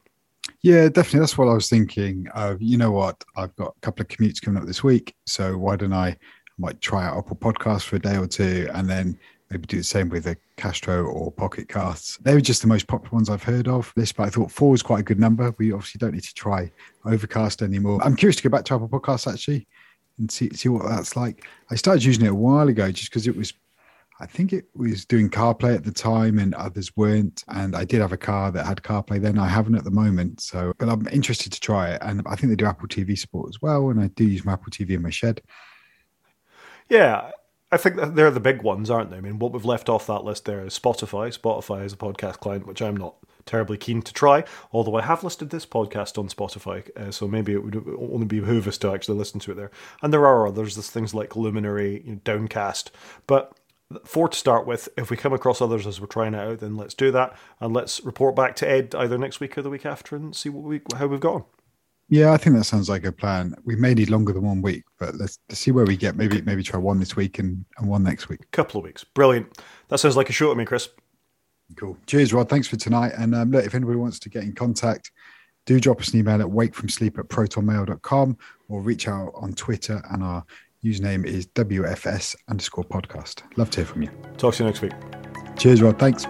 Yeah, definitely. That's what I was thinking. Of you know what? I've got a couple of commutes coming up this week, so why don't I, I might try out Apple Podcast for a day or two, and then maybe do the same with a Castro or Pocket Casts. They were just the most popular ones I've heard of. This, but I thought four was quite a good number. We obviously don't need to try Overcast anymore. I'm curious to go back to Apple Podcasts actually and see see what that's like. I started using it a while ago just because it was. I think it was doing CarPlay at the time, and others weren't. And I did have a car that had CarPlay then. I haven't at the moment, so but I'm interested to try it. And I think they do Apple TV support as well. And I do use my Apple TV in my shed. Yeah, I think they're the big ones, aren't they? I mean, what we've left off that list there is Spotify. Spotify is a podcast client, which I'm not terribly keen to try, although I have listed this podcast on Spotify, uh, so maybe it would only behoove us to actually listen to it there. And there are others, there's things like Luminary, you know, Downcast, but four to start with. If we come across others as we're trying it out, then let's do that, and let's report back to Ed either next week or the week after, and see what we how we've gone. Yeah, I think that sounds like a plan. We may need longer than one week, but let's, let's see where we get. Maybe maybe try one this week and, and one next week. A couple of weeks, brilliant. That sounds like a show to me, Chris. Cool. Cheers, Rod. Thanks for tonight. And um, look, if anybody wants to get in contact, do drop us an email at wakefromsleep at protonmail.com or reach out on Twitter and our Username is WFS underscore podcast. Love to hear from you. Talk to you next week. Cheers, Rod. Thanks.